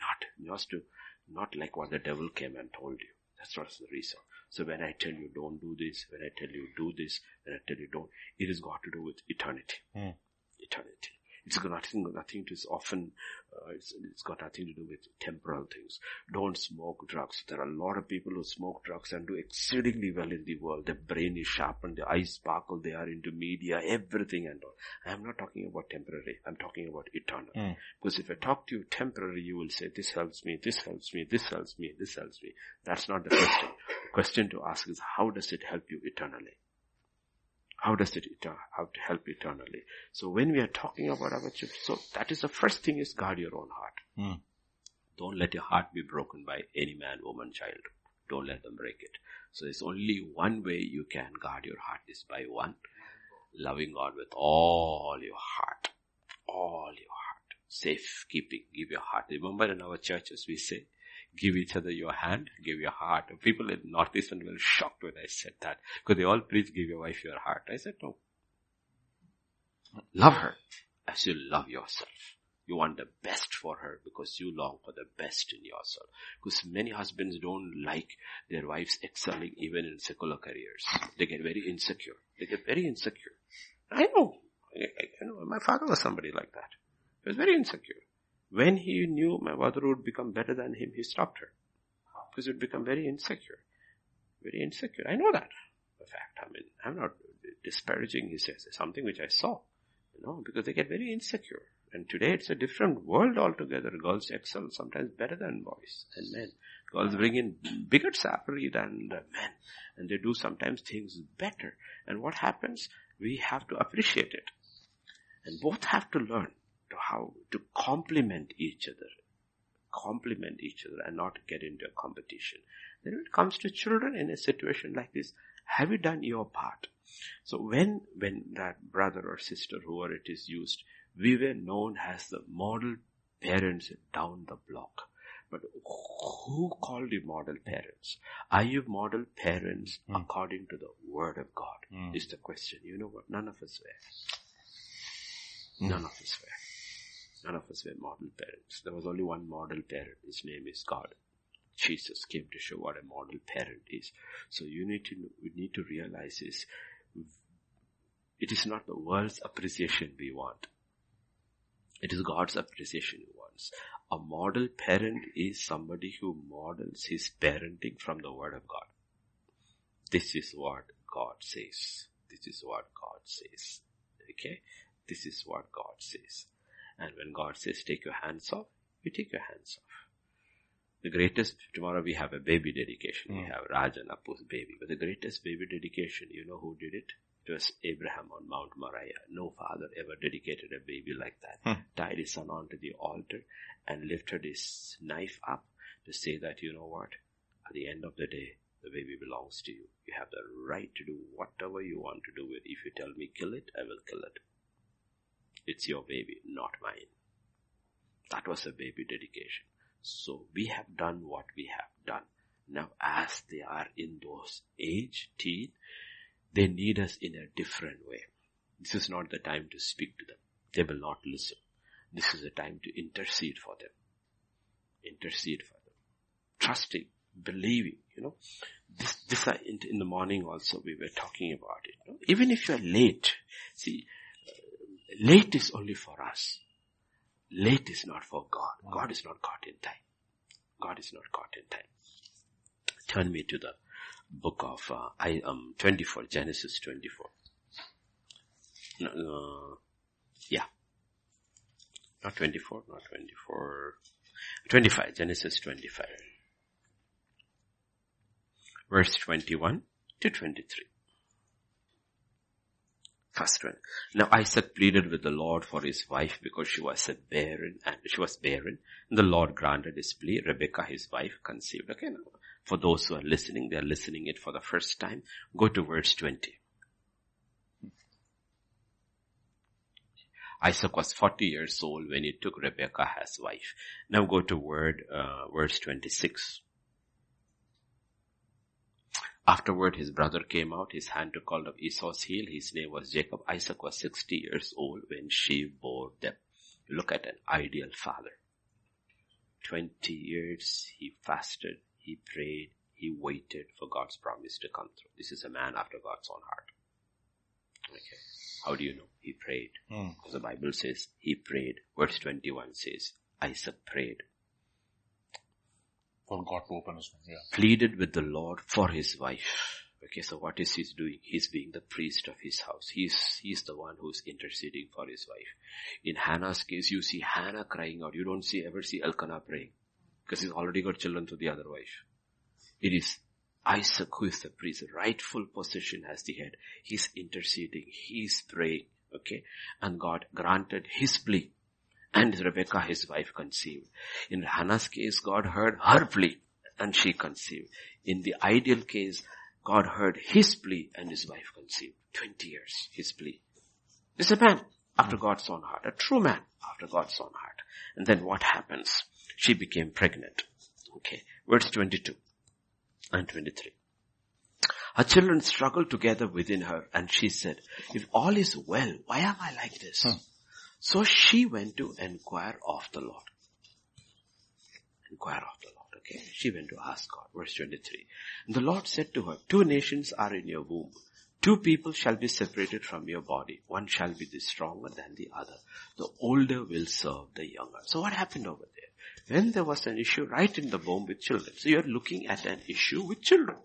Not, just to, not like what the devil came and told you. That's not the reason. So when I tell you don't do this, when I tell you do this, when I tell you don't, it has got to do with eternity. Mm. Eternity. It's got nothing, nothing to, it's often, uh, it's, it's got nothing to do with temporal things. Don't smoke drugs. There are a lot of people who smoke drugs and do exceedingly well in the world. Their brain is sharpened, their eyes sparkle, they are into media, everything and all. I am not talking about temporary. I'm talking about eternal. Mm. Because if I talk to you temporary, you will say, this helps me, this helps me, this helps me, this helps me. That's not the question. The question to ask is, how does it help you eternally? How does it how to help eternally? So when we are talking about our chips, so that is the first thing is guard your own heart. Mm. Don't let your heart be broken by any man, woman, child. Don't let them break it. So there's only one way you can guard your heart is by one, loving God with all your heart. All your heart. Safe keeping. Give your heart. Remember in our churches we say, give each other your hand, give your heart. People in Northeastern were shocked when I said that because they all preach give your wife your heart. I said no. Love her as you love yourself. You want the best for her because you long for the best in yourself. Because many husbands don't like their wives excelling even in secular careers. They get very insecure. They get very insecure. I know. I, I know. My father was somebody like that. He was very insecure. When he knew my mother would become better than him, he stopped her. Because he would become very insecure. Very insecure. I know that. The fact, I mean, I'm not disparaging He his something which I saw. You know, because they get very insecure. And today it's a different world altogether. Girls excel sometimes better than boys and men. Girls bring in bigger salary than men. And they do sometimes things better. And what happens? We have to appreciate it. And both have to learn to how to complement each other. Complement each other and not get into a competition. Then when it comes to children in a situation like this, have you done your part? So when, when that brother or sister, whoever it is used, we were known as the model parents down the block. But who called you model parents? Are you model parents Mm. according to the word of God? Mm. Is the question. You know what? None of us were. Mm. None of us were. None of us were model parents. There was only one model parent. His name is God. Jesus came to show what a model parent is. So you need to, we need to realize is, it is not the world's appreciation we want. It is God's appreciation he wants. A model parent is somebody who models his parenting from the word of God. This is what God says. This is what God says. Okay? This is what God says. And when God says take your hands off, you take your hands off. The greatest, tomorrow we have a baby dedication. We Mm. have Raj and Apu's baby. But the greatest baby dedication, you know who did it? It was Abraham on Mount Moriah. No father ever dedicated a baby like that. Hmm. Tied his son onto the altar and lifted his knife up to say that, you know what? At the end of the day, the baby belongs to you. You have the right to do whatever you want to do with it. If you tell me kill it, I will kill it. It's your baby, not mine. That was a baby dedication. So we have done what we have done. Now as they are in those age, teen, they need us in a different way. This is not the time to speak to them. They will not listen. This is the time to intercede for them. Intercede for them. Trusting, believing, you know. This, this I- in, the morning also we were talking about it. Even if you are late, see, late is only for us. Late is not for God. God is not caught in time. God is not caught in time. Turn me to the book of uh, I um 24 Genesis 24. No, no, yeah, not 24, not 24, 25 Genesis 25, verse 21 to 23. Now Isaac pleaded with the Lord for his wife because she was barren and she was barren. And the Lord granted his plea. Rebecca, his wife, conceived. Okay, now for those who are listening, they are listening it for the first time. Go to verse 20. Isaac was 40 years old when he took Rebecca as wife. Now go to word, uh, verse 26. Afterward, his brother came out, his hand took hold of Esau's heel. His name was Jacob. Isaac was 60 years old when she bore them. Look at an ideal father. 20 years he fasted, he prayed, he waited for God's promise to come through. This is a man after God's own heart. Okay. How do you know? He prayed. Because the Bible says he prayed. Verse 21 says Isaac prayed, For God to open his mouth. Yeah. pleaded with the Lord for his wife. Okay, so what is he doing? He's being the priest of his house. He's, he's the one who's interceding for his wife. In Hannah's case, you see Hannah crying out. You don't see, ever see Elkanah praying. Because he's already got children to the other wife. It is Isaac who is the priest, rightful position as the head. He's interceding. He's praying. Okay. And God granted his plea. And Rebecca, his wife, conceived. In Hannah's case, God heard her plea and she conceived. In the ideal case, God heard his plea and his wife conceived. 20 years, his plea. This is a man after hmm. God's own heart, a true man after God's own heart. And then what happens? She became pregnant. Okay. Verse 22 and 23. Her children struggled together within her and she said, if all is well, why am I like this? Hmm. So she went to inquire of the Lord. Inquire of the Lord, okay? She went to ask God, verse 23. And the Lord said to her, two nations are in your womb. Two people shall be separated from your body. One shall be the stronger than the other. The older will serve the younger. So what happened over there? When there was an issue right in the womb with children. So you're looking at an issue with children.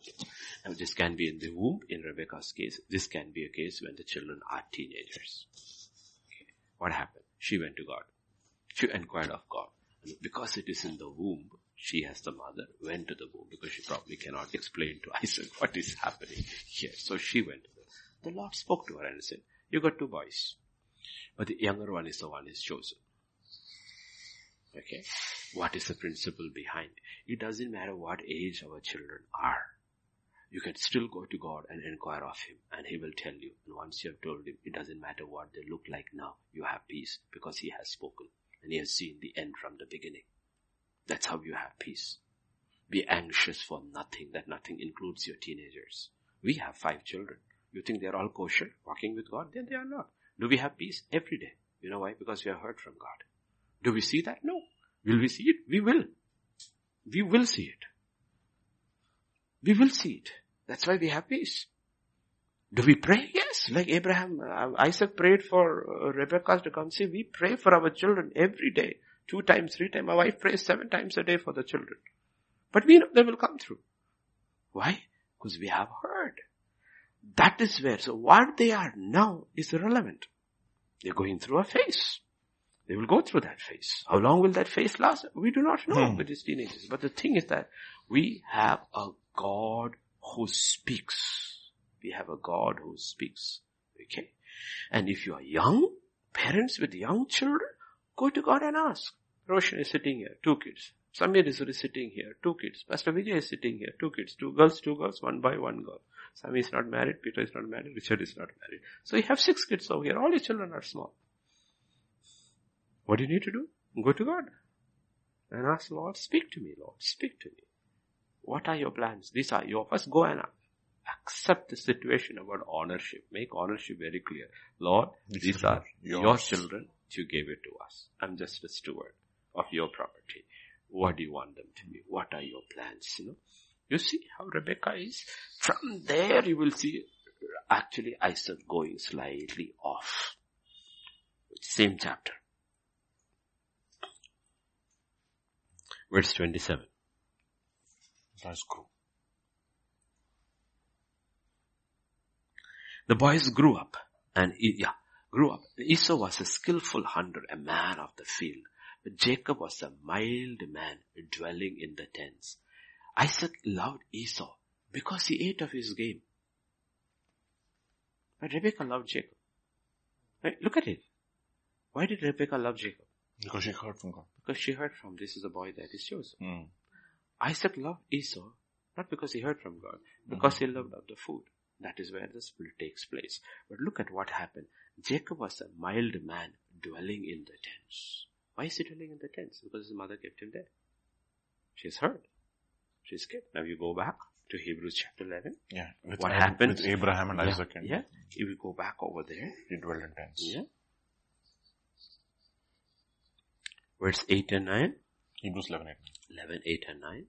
This can be in the womb, in Rebecca's case. This can be a case when the children are teenagers. What happened? She went to God. She inquired of God. And because it is in the womb, she as the mother went to the womb because she probably cannot explain to Isaac what is happening here. So she went the, the Lord spoke to her and said, you got two boys. But the younger one is the one is chosen. Okay? What is the principle behind? It doesn't matter what age our children are. You can still go to God and inquire of Him and He will tell you. And once you have told Him, it doesn't matter what they look like now. You have peace because He has spoken and He has seen the end from the beginning. That's how you have peace. Be anxious for nothing. That nothing includes your teenagers. We have five children. You think they're all kosher, walking with God? Then they are not. Do we have peace? Every day. You know why? Because we have heard from God. Do we see that? No. Will we see it? We will. We will see it. We will see it. That's why we have peace. Do we pray? Yes. Like Abraham, uh, Isaac prayed for uh, Rebecca to come see. We pray for our children every day. Two times, three times. My wife prays seven times a day for the children. But we know they will come through. Why? Because we have heard. That is where, so what they are now is irrelevant. They're going through a phase. They will go through that phase. How long will that phase last? We do not know hmm. with these teenagers. But the thing is that we have a God who speaks. We have a God who speaks. Okay? And if you are young, parents with young children, go to God and ask. Roshan is sitting here, two kids. Samir is sitting here, two kids. Pastor Vijay is sitting here, two kids, two girls, two girls, one boy, one girl. Samir is not married, Peter is not married, Richard is not married. So you have six kids over here. All your children are small. What do you need to do? Go to God and ask Lord, speak to me, Lord, speak to me. What are your plans? These are your first go and accept the situation about ownership. Make ownership very clear. Lord, these are yours. your children. You gave it to us. I'm just a steward of your property. What do you want them to be? What are your plans? You know, you see how Rebecca is. From there, you will see actually Isaac going slightly off. Same chapter. Verse 27. Grew. The boys grew up and, yeah, grew up. Esau was a skillful hunter, a man of the field. But Jacob was a mild man dwelling in the tents. Isaac loved Esau because he ate of his game. But Rebecca loved Jacob. Right? Look at it. Why did Rebecca love Jacob? Because she heard from God. Because she heard from this is the boy that is chosen. Mm. Isaac loved Esau, not because he heard from God, because mm-hmm. he loved of the food. That is where the split takes place. But look at what happened. Jacob was a mild man dwelling in the tents. Why is he dwelling in the tents? Because his mother kept him there. She's heard. She's kept. Now you go back to Hebrews chapter 11. Yeah. what happened? With Abraham and yeah, Isaac. And yeah. If we go back over there. He dwelled in tents. Yeah. Verse 8 and 9. Hebrews 11, 8. 11, 8 and 9.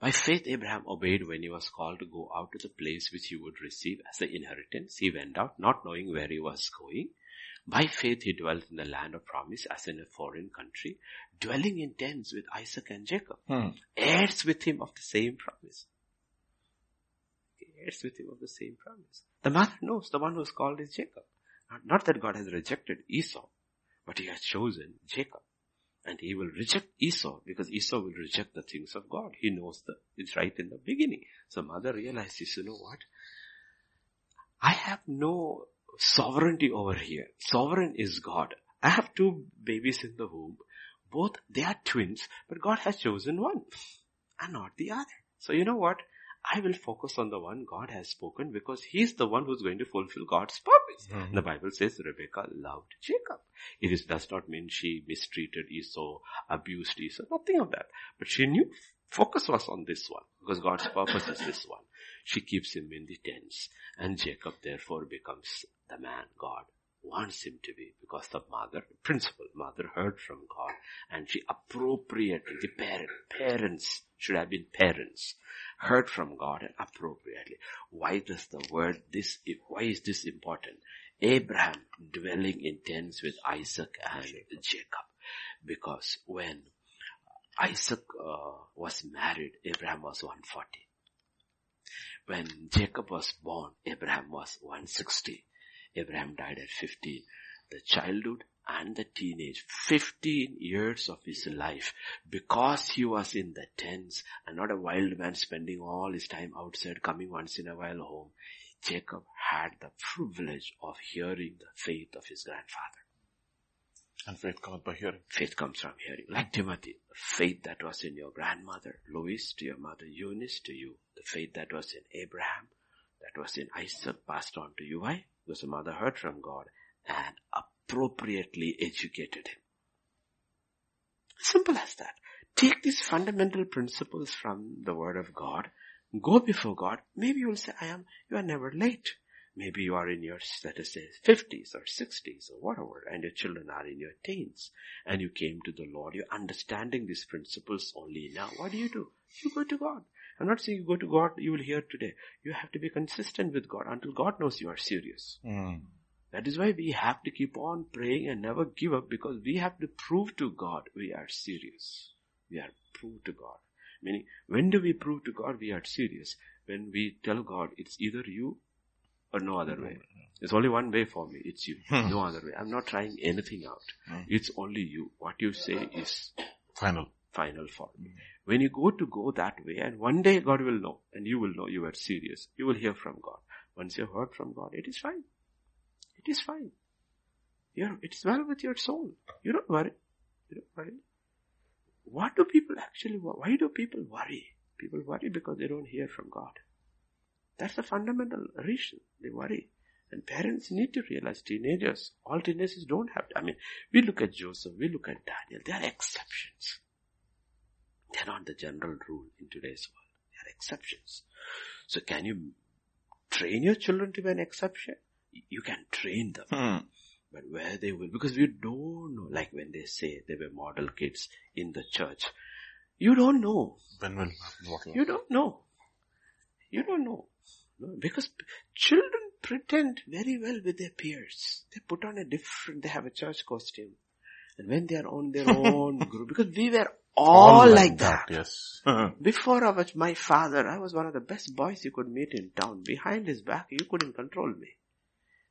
By faith Abraham obeyed when he was called to go out to the place which he would receive as the inheritance. He went out not knowing where he was going. By faith he dwelt in the land of promise as in a foreign country, dwelling in tents with Isaac and Jacob, hmm. heirs with him of the same promise. Heirs with him of the same promise. The mother knows the one who is called is Jacob. Not that God has rejected Esau, but he has chosen Jacob. And he will reject Esau because Esau will reject the things of God. He knows that it's right in the beginning. So mother realizes, you know what? I have no sovereignty over here. Sovereign is God. I have two babies in the womb. Both, they are twins, but God has chosen one and not the other. So you know what? I will focus on the one God has spoken because he's the one who's going to fulfill God's purpose. Mm-hmm. The Bible says Rebecca loved Jacob. It is, does not mean she mistreated Esau, abused Esau, nothing of that. But she knew focus was on this one because God's purpose is this one. She keeps him in the tents and Jacob therefore becomes the man God wants him to be because the mother, principal mother heard from God and she appropriately, the parent, parents should have been parents, heard from God and appropriately. Why does the word this, why is this important? Abraham dwelling in tents with Isaac and Jacob. Because when Isaac uh, was married, Abraham was 140. When Jacob was born, Abraham was 160. Abraham died at 15. The childhood and the teenage, 15 years of his life, because he was in the tents and not a wild man spending all his time outside, coming once in a while home, Jacob had the privilege of hearing the faith of his grandfather. And faith comes by hearing. Faith comes from hearing. Like Timothy, the faith that was in your grandmother, Lois to your mother, Eunice to you, the faith that was in Abraham, that was in Isaac passed on to you. Why? Because the mother heard from God and appropriately educated him. Simple as that. Take these fundamental principles from the word of God, go before God. Maybe you will say, I am, you are never late. Maybe you are in your, let us say, 50s or 60s or whatever, and your children are in your teens, and you came to the Lord. You're understanding these principles only now. What do you do? You go to God. I'm not saying you go to God, you will hear today. You have to be consistent with God until God knows you are serious. Mm. That is why we have to keep on praying and never give up because we have to prove to God we are serious. We are proved to God. Meaning, when do we prove to God we are serious? When we tell God it's either you or no other way. There's only one way for me. It's you. No other way. I'm not trying anything out. Hmm. It's only you. What you say is Final. final for me. When you go to go that way, and one day God will know, and you will know you are serious. You will hear from God. Once you have heard from God, it is fine. It is fine. You're, it's well with your soul. You don't worry. You don't worry. What do people actually, why do people worry? People worry because they don't hear from God. That's the fundamental reason they worry. And parents need to realize teenagers, all teenagers don't have. I mean, we look at Joseph, we look at Daniel, they are exceptions. They're not the general rule in today's world. They are exceptions. So can you train your children to be an exception? You can train them. Hmm. But where they will, because we don't know, like when they say they were model kids in the church, you don't know. When will You don't know. You don't know. No, because children pretend very well with their peers. They put on a different, they have a church costume. And when they are on their own group, because we were all, oh like, that. Yes. Before I was my father, I was one of the best boys you could meet in town. Behind his back, you couldn't control me.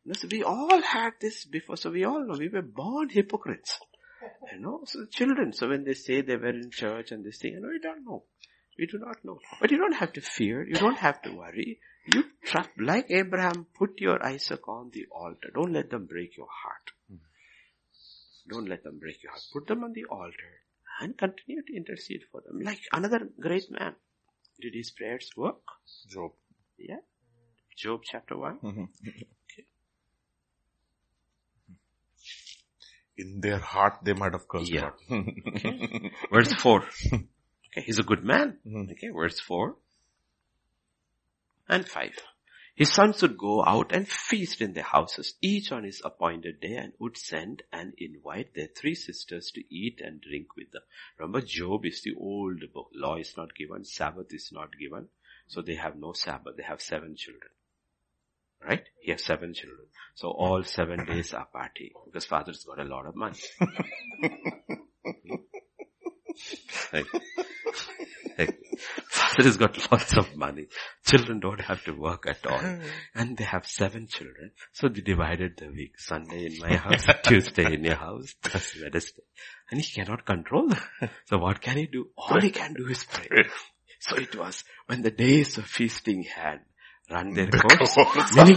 You know, so we all had this before, so we all know we were born hypocrites. You know, so children, so when they say they were in church and this thing, you know, we don't know. We do not know. But you don't have to fear, you don't have to worry. You trust, like Abraham, put your Isaac on the altar. Don't let them break your heart. Hmm. Don't let them break your heart. Put them on the altar and continue to intercede for them. Like another great man. Did his prayers work? Job. Yeah. Job chapter 1. Mhm. In their heart, they might have cursed Yeah. God. Verse 4. Okay, he's a good man. Mhm. Okay, verse 4 and 5. His sons would go out and feast in their houses, each on his appointed day, and would send and invite their three sisters to eat and drink with them. Remember, Job is the old book. Law is not given, Sabbath is not given. So they have no Sabbath. They have seven children. Right? He has seven children. So all seven days are party because father's got a lot of money. Right. Father has got lots of money. Children don't have to work at all. Hmm. And they have seven children. So they divided the week. Sunday in my house, Tuesday in your house, Thursday, Wednesday. And he cannot control. So what can he do? All he can do is pray. So it was when the days of feasting had run their course, meaning,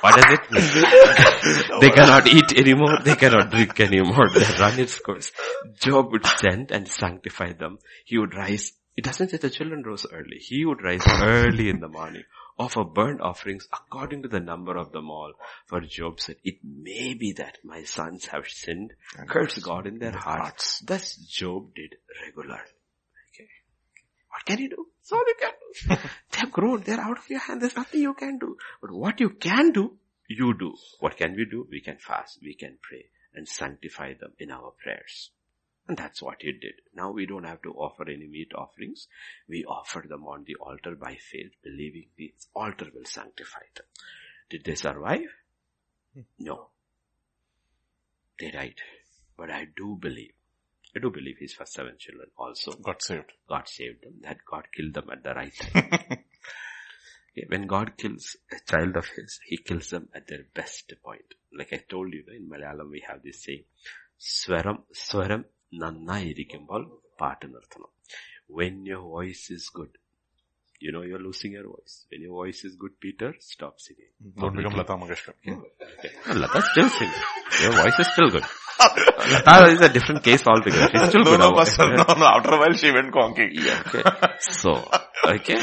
what does it mean? they cannot eat anymore, they cannot drink anymore, they run its course. Job would send and sanctify them. He would rise, it doesn't say the children rose early, he would rise early in the morning, offer burnt offerings according to the number of them all. For Job said, it may be that my sons have sinned, cursed God in their hearts. Thus Job did regularly. Okay. What can you do? That's all you can do. they have grown. They're out of your hand. There's nothing you can do. But what you can do, you do. What can we do? We can fast. We can pray and sanctify them in our prayers. And that's what he did. Now we don't have to offer any meat offerings. We offer them on the altar by faith, believing the altar will sanctify them. Did they survive? Hmm. No. They died. But I do believe, I do believe his first seven children also got saved. God saved them, that God killed them at the right time. when God kills a child of his, he kills them at their best point. Like I told you, in Malayalam we have this saying, Swaram, Swaram നന്നായിരിക്കുമ്പോൾ പാട്ട് നിർത്തണം when your voice is good you know you're losing your voice when your voice is good peter stop singing Don't become Lata Mangeshkar. okay. Lata still singing your voice is still good Lata is a different case altogether she's still No, good no, Our- Pastor, no, no. After a while she went conking. yeah, okay. So, okay.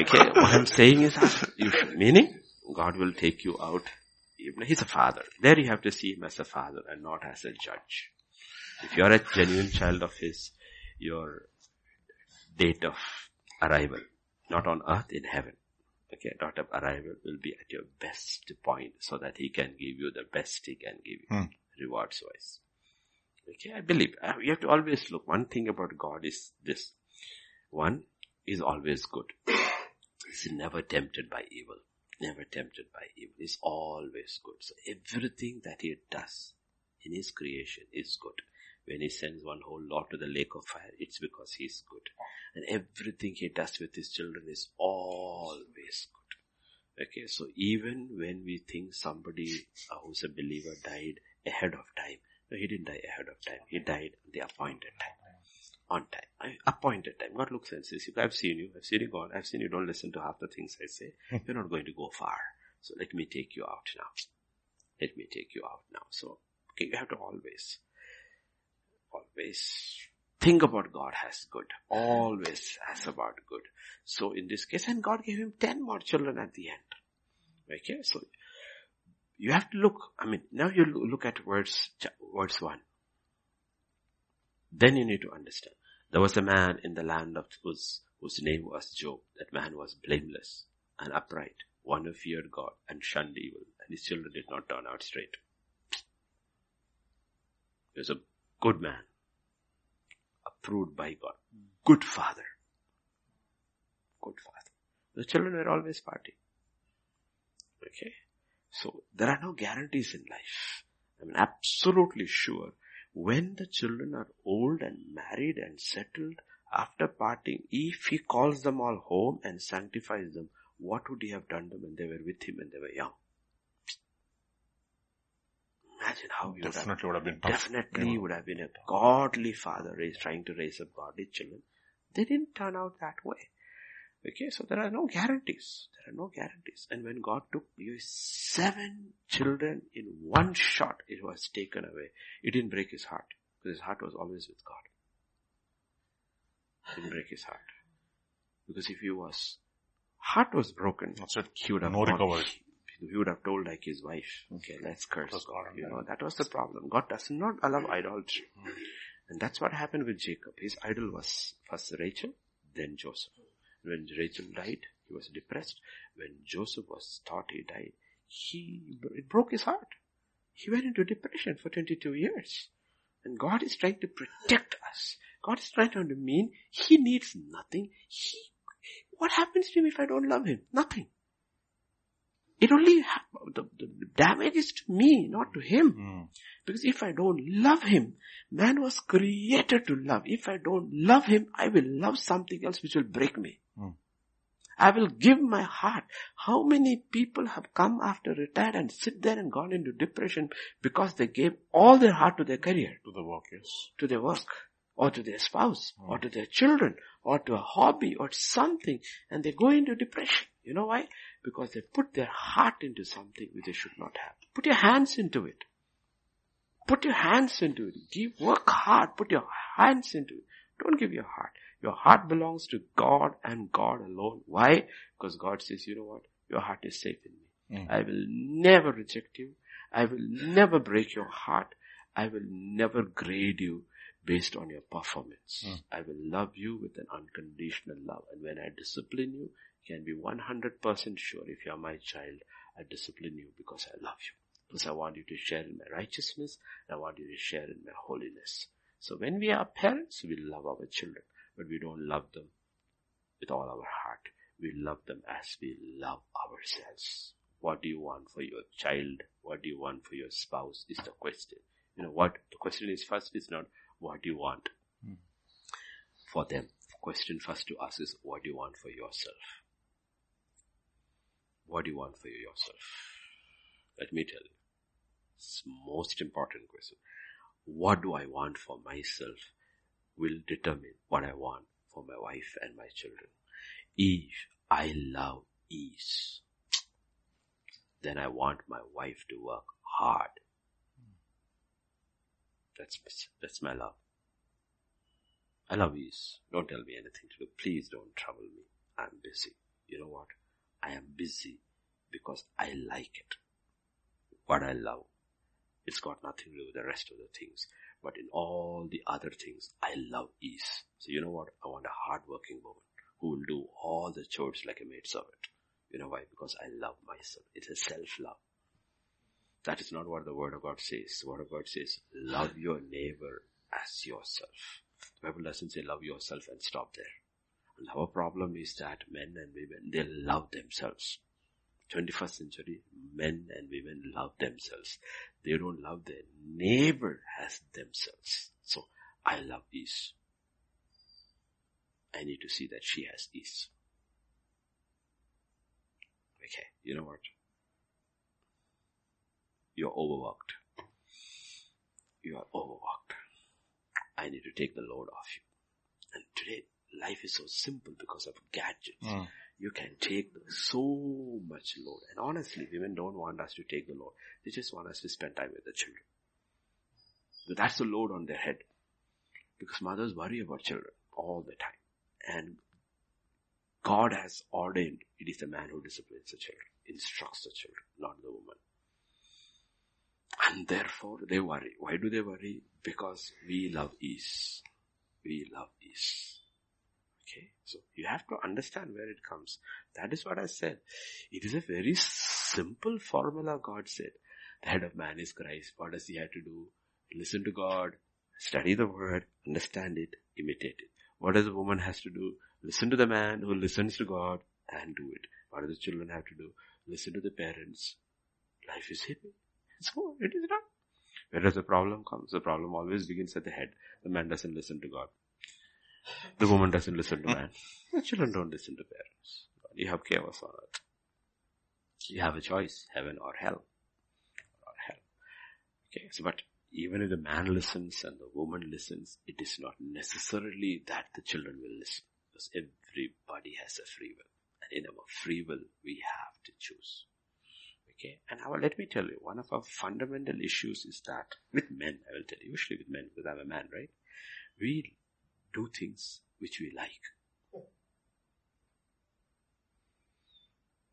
Okay. What I'm saying is, you should, meaning, God will take you out. Even He's a father. There you have to see Him as a father and not as a judge. If you're a genuine child of His, your date of arrival, not on earth, in heaven. Okay, date of arrival will be at your best point so that He can give you the best He can give you, Hmm. rewards wise. Okay, I believe. Uh, You have to always look. One thing about God is this. One is always good. He's never tempted by evil. Never tempted by evil. He's always good. So everything that he does in his creation is good. When he sends one whole lot to the lake of fire, it's because he's good. And everything he does with his children is always good. Okay, so even when we think somebody uh, who's a believer died ahead of time, no, he didn't die ahead of time. He died at the appointed time. On time. I, appointed time. God looks and says, I've seen you. I've seen you gone. I've seen you don't listen to half the things I say. You're not going to go far. So let me take you out now. Let me take you out now. So, okay, you have to always, always think about God as good. Always as about good. So in this case, and God gave him 10 more children at the end. Okay, so you have to look, I mean, now you look at verse, verse 1. Then you need to understand. There was a man in the land of whose, whose name was Job. That man was blameless and upright, one who feared God and shunned evil, and his children did not turn out straight. He was a good man, approved by God, good father, good father. The children were always partying. Okay? So there are no guarantees in life. I'm absolutely sure when the children are old and married and settled after parting, if he calls them all home and sanctifies them, what would he have done them when they were with him when they were young? Imagine how he would have Definitely would have been definitely Yeah. would have been a godly father raised, trying to raise up godly children. They didn't turn out that way. Okay, so there are no guarantees. There are no guarantees. And when God took you seven children in one shot, it was taken away. It didn't break his heart because his heart was always with God. It didn't break his heart because if he was heart was broken, That's it. he would have No recovery. He would have told like his wife, okay, let's curse God. You know, that was the problem. God does not allow mm-hmm. idolatry. Mm-hmm. And that's what happened with Jacob. His idol was first Rachel, then Joseph. When Rachel died, he was depressed. When Joseph was thought he died, he, it broke his heart. He went into depression for 22 years. And God is trying to protect us. God is trying to mean he needs nothing. He, what happens to him if I don't love him? Nothing. It only, ha- the, the damage is to me, not to him. Mm. Because if I don't love him, man was created to love. If I don't love him, I will love something else which will break me. Hmm. I will give my heart. How many people have come after retired and sit there and gone into depression because they gave all their heart to their career, To the work, yes. to their work, or to their spouse, or to their children, or to a hobby, or something, and they go into depression. You know why? Because they put their heart into something which they should not have. Put your hands into it. Put your hands into it. Give, work hard. Put your hands into it. Don't give your heart. Your heart belongs to God and God alone. Why? Because God says, you know what? Your heart is safe in me. Mm. I will never reject you. I will never break your heart. I will never grade you based on your performance. Mm. I will love you with an unconditional love. And when I discipline you, you can be 100% sure if you are my child, I discipline you because I love you. Because I want you to share in my righteousness and I want you to share in my holiness. So when we are parents, we love our children, but we don't love them with all our heart. We love them as we love ourselves. What do you want for your child? What do you want for your spouse is the question. You know what? The question is first is not what do you want hmm. for them. The question first to us is what do you want for yourself? What do you want for yourself? Let me tell you. It's most important question. What do I want for myself will determine what I want for my wife and my children. If I love ease, then I want my wife to work hard. That's, that's my love. I love ease. Don't tell me anything to do. Please don't trouble me. I'm busy. You know what? I am busy because I like it. What I love. It's got nothing to do with the rest of the things. But in all the other things, I love ease. So you know what? I want a hardworking woman who will do all the chores like a maid servant. You know why? Because I love myself. It's a self-love. That is not what the word of God says. The word of God says, love your neighbor as yourself. The Bible doesn't say love yourself and stop there. And our problem is that men and women, they love themselves. 21st century, men and women love themselves. They don't love their neighbor as themselves. So, I love ease. I need to see that she has ease. Okay, you know what? You're overworked. You are overworked. I need to take the load off you. And today, life is so simple because of gadgets. Mm. You can take so much load. And honestly, women don't want us to take the load. They just want us to spend time with the children. But that's the load on their head. Because mothers worry about children all the time. And God has ordained it is the man who disciplines the children, instructs the children, not the woman. And therefore they worry. Why do they worry? Because we love ease. We love ease. Okay. So you have to understand where it comes. That is what I said. It is a very simple formula God said. The head of man is Christ. What does he have to do? Listen to God, study the word, understand it, imitate it. What does a woman has to do? Listen to the man who listens to God and do it. What do the children have to do? Listen to the parents. Life is happy. So it is done. Where does the problem comes? The problem always begins at the head. The man doesn't listen to God. The woman doesn't listen to hmm. man. The children don't listen to parents. You have chaos on earth. You have a choice, heaven or hell. Or hell. Okay, so but even if the man listens and the woman listens, it is not necessarily that the children will listen. Because everybody has a free will. And in our free will, we have to choose. Okay. And now let me tell you, one of our fundamental issues is that with men, I will tell you, usually with men, because I'm a man, right? We do things which we like.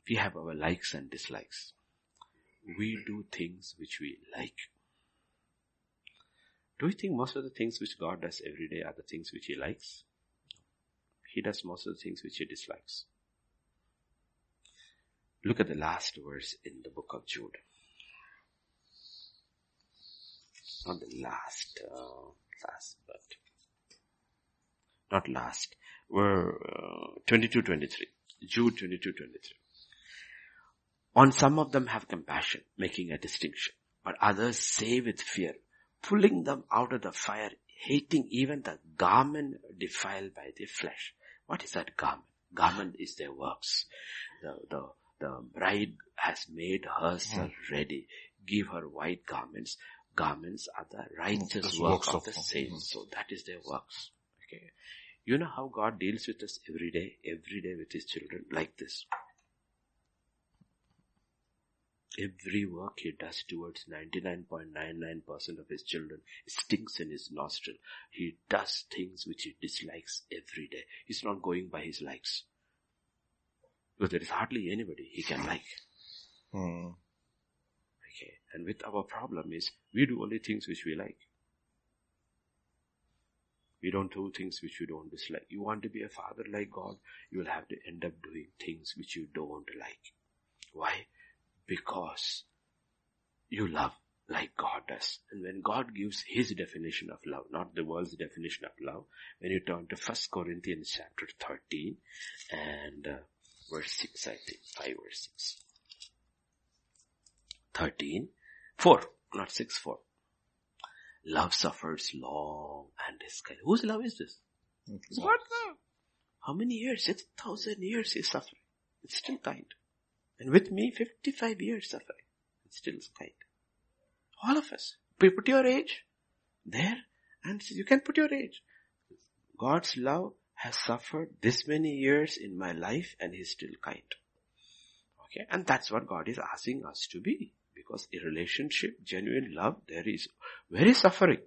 We have our likes and dislikes. We do things which we like. Do you think most of the things which God does every day are the things which He likes? He does most of the things which He dislikes. Look at the last verse in the book of Jude. Not the last, uh, last, but not last. were uh, 22, 23. Jude 22, 23. On some of them have compassion, making a distinction, but others say with fear, pulling them out of the fire, hating even the garment defiled by the flesh. What is that garment? Garment is their works. The, the, the bride has made herself mm. ready. Give her white garments. Garments are the righteous works of, of the saints. So that is their works. Okay. You know how God deals with us every day, every day with His children like this. Every work He does towards 99.99% of His children stinks in His nostril. He does things which He dislikes every day. He's not going by His likes. Because there is hardly anybody he can like. Hmm. Okay. And with our problem is, we do only things which we like. We don't do things which you don't dislike. You want to be a father like God, you will have to end up doing things which you don't like. Why? Because you love like God does. And when God gives His definition of love, not the world's definition of love, when you turn to 1 Corinthians chapter 13 and uh, verse 6, I think. 5 verse 6. 13. 4. Not 6, 4. Love suffers long and is kind. Whose love is this? It's God love. How many years? It's thousand years he's suffering. It's still kind. And with me, 55 years suffering. It's still kind. All of us. Put your age there and you can put your age. God's love has suffered this many years in my life and He's still kind. Okay, and that's what God is asking us to be. Because a relationship, genuine love, there is very suffering.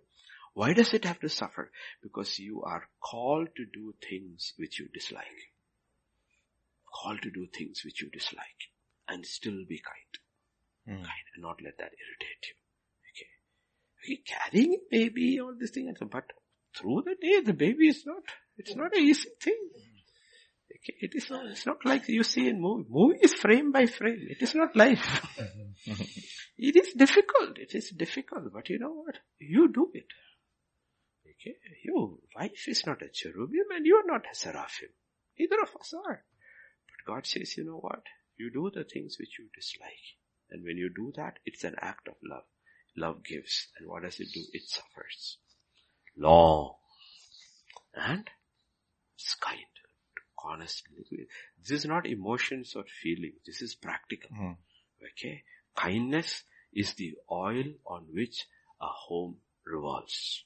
Why does it have to suffer? Because you are called to do things which you dislike. Called to do things which you dislike and still be kind. Mm. Kind and not let that irritate you. Okay. okay carrying maybe all this thing, but through the day the baby is not, it's not an easy thing. It is not, it's not like you see in movie. Movie is frame by frame. It is not life. Mm-hmm. it is difficult. It is difficult. But you know what? You do it. Okay, your wife is not a cherubim and you are not a seraphim. Either of us are. But God says, you know what? You do the things which you dislike. And when you do that, it's an act of love. Love gives. And what does it do? It suffers. Long. And it's kind honestly. This is not emotions or feelings. This is practical. Mm. Okay. Kindness is the oil on which a home revolves.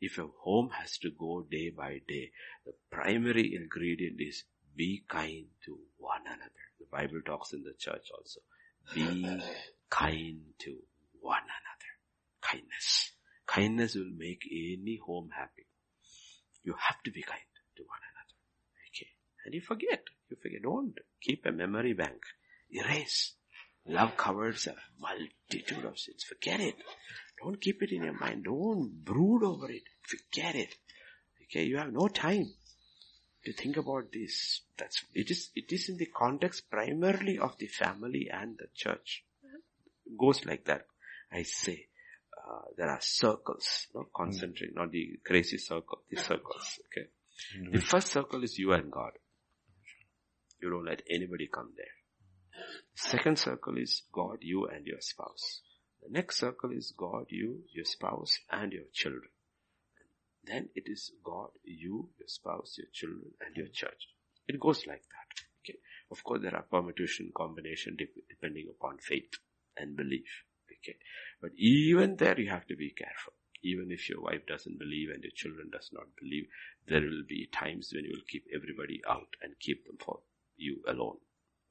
If a home has to go day by day, the primary ingredient is be kind to one another. The Bible talks in the church also. Be kind to one another. Kindness. Kindness will make any home happy. You have to be kind to one another. And you forget. You forget. Don't keep a memory bank. Erase. Love covers a multitude of sins. Forget it. Don't keep it in your mind. Don't brood over it. Forget it. Okay, you have no time to think about this. That's, it is, it is in the context primarily of the family and the church. It goes like that. I say, uh, there are circles, no, concentric, not the crazy circle, the circles, okay. The first circle is you and God. You don't let anybody come there. Second circle is God, you and your spouse. The next circle is God, you, your spouse and your children. Then it is God, you, your spouse, your children and your church. It goes like that. Okay. Of course there are permutation, combination depending upon faith and belief. Okay. But even there you have to be careful. Even if your wife doesn't believe and your children does not believe, there will be times when you will keep everybody out and keep them for you alone.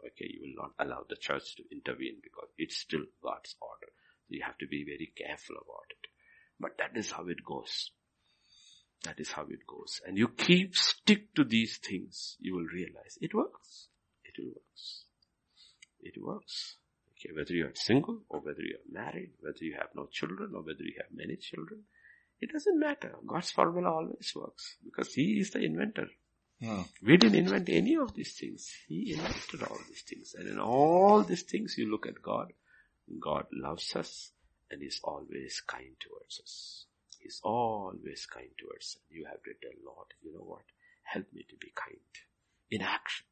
Okay, you will not allow the church to intervene because it's still God's order. So you have to be very careful about it. But that is how it goes. That is how it goes. And you keep stick to these things, you will realize it works. It works. It works. Okay, whether you are single or whether you are married, whether you have no children or whether you have many children, it doesn't matter. God's formula always works because He is the inventor. Hmm. We didn't invent any of these things. He invented all these things. And in all these things you look at God. God loves us and is always kind towards us. He's always kind towards us. You have to tell Lord, you know what? Help me to be kind. In action.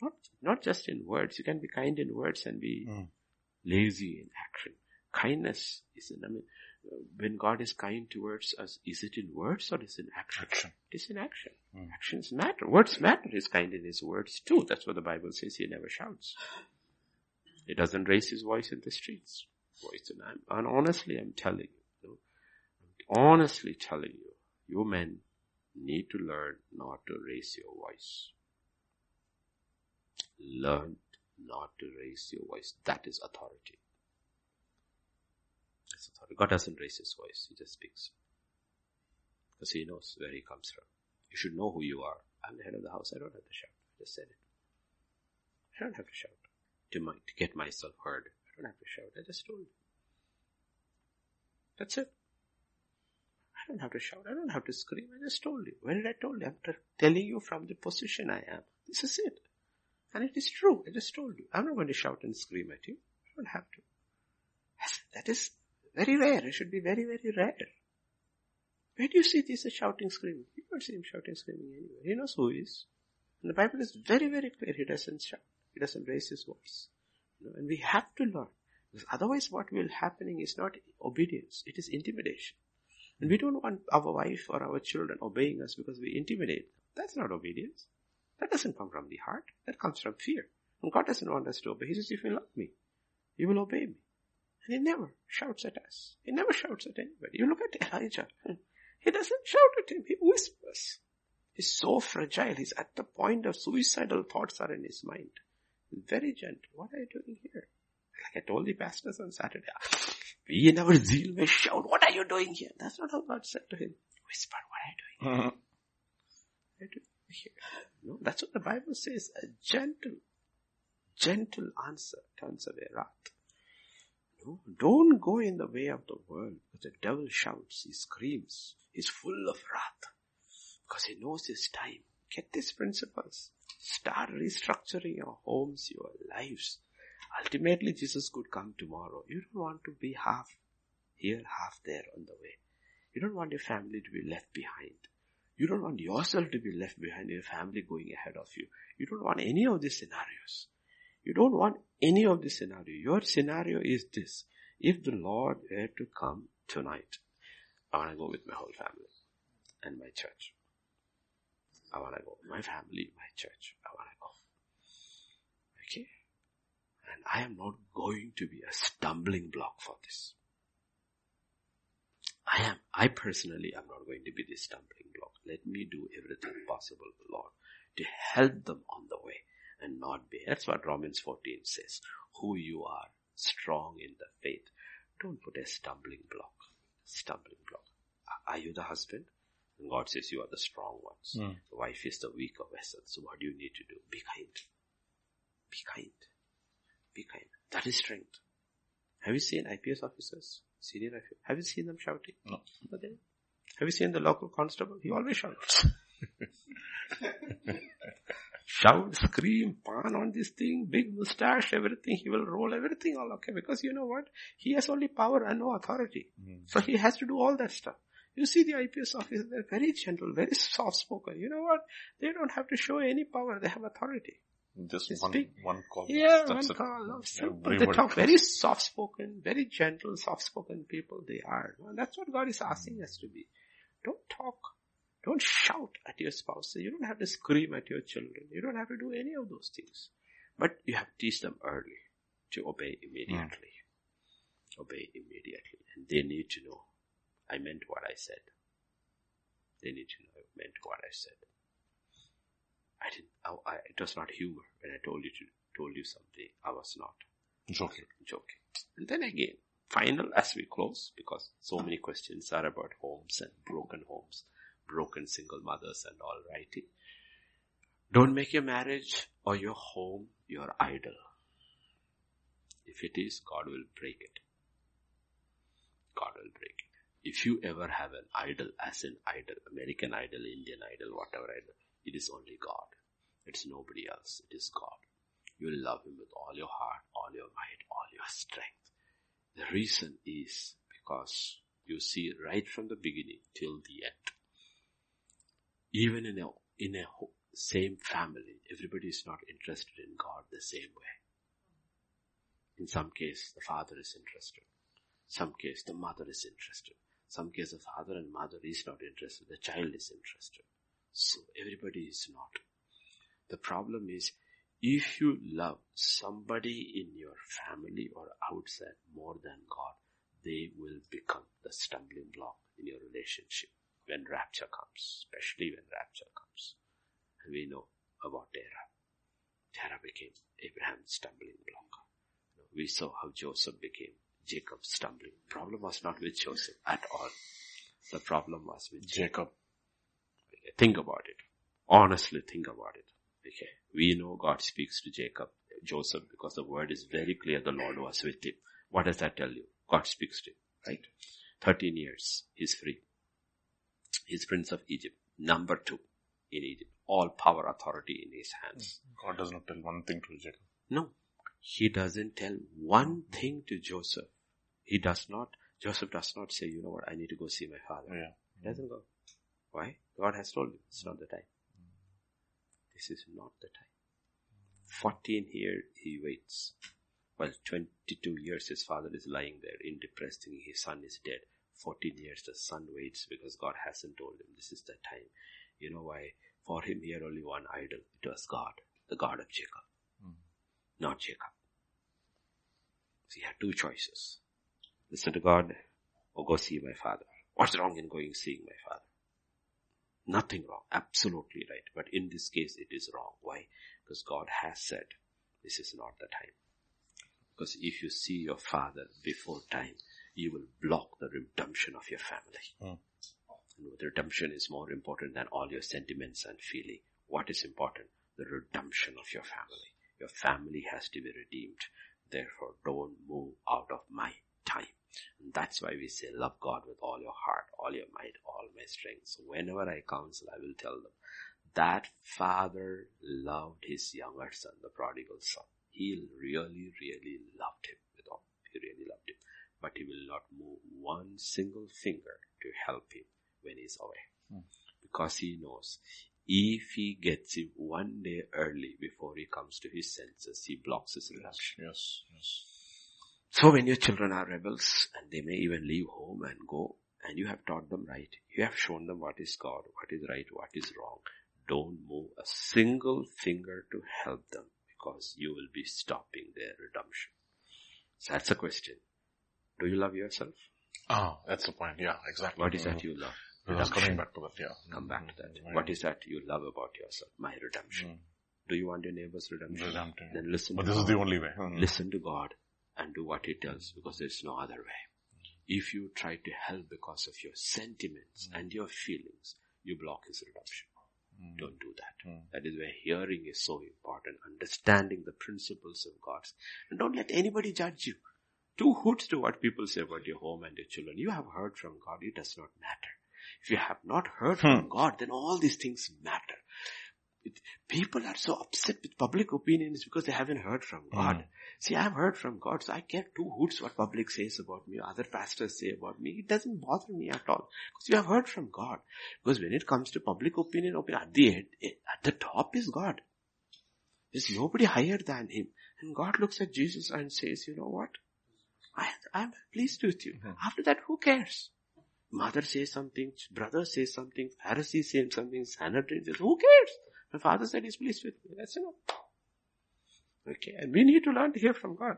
Not, not just in words. You can be kind in words and be mm. lazy in action. Kindness is, I mean, when God is kind towards us, is it in words or is it in action? action. It is in action. Mm. Actions matter. Words matter. He's kind in his words too. That's what the Bible says. He never shouts. He doesn't raise his voice in the streets. Voice and, I'm, and honestly, I'm telling you, you know, honestly telling you, you men need to learn not to raise your voice. Learn not to raise your voice. That is authority. God doesn't raise his voice, he just speaks. Because he knows where he comes from. You should know who you are. I'm the head of the house, I don't have to shout. I just said it. I don't have to shout to, my, to get myself heard. I don't have to shout, I just told you. That's it. I don't have to shout, I don't have to scream, I just told you. When did I told you? I'm telling you from the position I am. This is it. And it is true, I just told you. I'm not going to shout and scream at you. I don't have to. That is very rare. It should be very, very rare. Where do you see this shouting, screaming? You don't see him shouting, screaming anywhere. He knows who he is. And the Bible is very, very clear. He doesn't shout. He doesn't raise his voice. You know, and we have to learn. Because otherwise what will happening is not obedience. It is intimidation. And we don't want our wife or our children obeying us because we intimidate them. That's not obedience. That doesn't come from the heart. That comes from fear. And God doesn't want us to obey. He says, if you love me, you will obey me. And he never shouts at us. He never shouts at anybody. You look at Elijah. He doesn't shout at him. He whispers. He's so fragile. He's at the point of suicidal thoughts are in his mind. Very gentle. What are you doing here? Like I told the pastors on Saturday, we in our zeal may shout, what are you doing here? That's not how God said to him. Whisper, what are you doing here? Uh-huh. what are you doing here? No, that's what the Bible says. A gentle, gentle answer turns away wrath. No, don't go in the way of the world because the devil shouts, he screams, he's full of wrath because he knows his time. Get these principles. Start restructuring your homes, your lives. Ultimately, Jesus could come tomorrow. You don't want to be half here, half there on the way. You don't want your family to be left behind. You don't want yourself to be left behind, your family going ahead of you. You don't want any of these scenarios. You don't want any of this scenario. Your scenario is this. If the Lord were to come tonight, I want to go with my whole family and my church. I want to go. My family, my church. I want to go. Okay? And I am not going to be a stumbling block for this. I am, I personally am not going to be the stumbling block. Let me do everything possible, Lord, to help them on the way and not be. That's what Romans 14 says. Who you are, strong in the faith. Don't put a stumbling block. Stumbling block. Are you the husband? And God says you are the strong ones. Mm. The wife is the weaker vessel. So what do you need to do? Be kind. Be kind. Be kind. That is strength. Have you seen IPS officers? Senior IPS? Have you seen them shouting? No. Have you seen the local constable? He always shouts. Shout, scream, pan on this thing, big mustache, everything. He will roll everything all okay because you know what? He has only power and no authority. Mm. So he has to do all that stuff. You see the IPS officers, they're very gentle, very soft spoken. You know what? They don't have to show any power, they have authority. Just They one, speak. one call. Yeah, That's one call. Every They talk very soft spoken, very gentle, soft spoken people they are. And that's what God is asking us to be. Don't talk. Don't shout at your spouse. You don't have to scream at your children. You don't have to do any of those things. But you have to teach them early to obey immediately. Hmm. Obey immediately. And they need to know I meant what I said. They need to know I meant what I said. I didn't, I, I, it was not humor when I told you to, told you something. I was not Joking. joking. And then again, final as we close, because so hmm. many questions are about homes and broken homes, broken single mothers and all righty. Don't make your marriage or your home your idol. If it is, God will break it. God will break it. If you ever have an idol, as an idol, American idol, Indian idol, whatever idol, it is only God. It's nobody else. It is God. You love Him with all your heart, all your might, all your strength. The reason is because you see right from the beginning till the end. Even in a, in a same family, everybody is not interested in God the same way. In some case, the father is interested. Some case, the mother is interested. Some case, the father and mother is not interested. The child is interested. So everybody is not. The problem is, if you love somebody in your family or outside more than God, they will become the stumbling block in your relationship when rapture comes, especially when rapture comes. And we know about Terah. Terah became Abraham's stumbling block. We saw how Joseph became Jacob's stumbling. Problem was not with Joseph at all. The problem was with Jacob. Jacob. Think about it. Honestly think about it. Okay. We know God speaks to Jacob, Joseph, because the word is very clear the Lord was with him. What does that tell you? God speaks to him, right? 13 years, he's free. He's prince of Egypt. Number two in Egypt. All power authority in his hands. Mm. God does not tell one thing to Jacob. No. He doesn't tell one thing to Joseph. He does not, Joseph does not say, you know what, I need to go see my father. Yeah. He doesn't go. Why? God has told him it's not the time. Mm. This is not the time. 14 years he waits. Well, 22 years his father is lying there in depressed thinking his son is dead. 14 years the son waits because God hasn't told him this is the time. You know why? For him he had only one idol. It was God, the God of Jacob. Mm. Not Jacob. So he had two choices. listen to God or go see my father. What's wrong in going seeing my father? Nothing wrong. Absolutely right. But in this case, it is wrong. Why? Because God has said, this is not the time. Because if you see your father before time, you will block the redemption of your family. Mm. Redemption is more important than all your sentiments and feeling. What is important? The redemption of your family. Your family has to be redeemed. Therefore, don't move out of my time. And that's why we say love God with all your heart, all your might, all my strength. So whenever I counsel, I will tell them that father loved his younger son, the prodigal son. He really, really loved him with all. He really loved him. But he will not move one single finger to help him when he's away. Hmm. Because he knows if he gets him one day early before he comes to his senses, he blocks his redemption. Yes, yes. So when your children are rebels and they may even leave home and go and you have taught them right, you have shown them what is God, what is right, what is wrong, don't move a single finger to help them because you will be stopping their redemption. So that's a question. Do you love yourself? Ah, that's the point. Yeah, exactly. What is that you love? I was coming back to that, yeah. Come back to that. Mm, What is that you love about yourself? My redemption. Mm. Do you want your neighbor's redemption? Redemption. Then listen But to this is the only way. Mm. Listen to God and do what He tells because there's no other way. If you try to help because of your sentiments and your feelings, you block His redemption. Mm. Don't do that. Mm. That is where hearing is so important. Understanding the principles of God. And don't let anybody judge you. Two hoots to what people say about your home and your children. You have heard from God. It does not matter. If you have not heard from God, then all these things matter. It- people are so upset with public opinions because they haven't heard from God. Mm. See, I've heard from God, so I care two hoots what public says about me, other pastors say about me. It doesn't bother me at all. Because you have heard from God. Because when it comes to public opinion, opinion at the end, at the top is God. There's nobody higher than Him. And God looks at Jesus and says, you know what? I, I'm pleased with you. After that, who cares? Mother says something, brother says something, Pharisee says something, Sanhedrin says, who cares? My father said he's pleased with me. That's enough. Okay, and we need to learn to hear from God.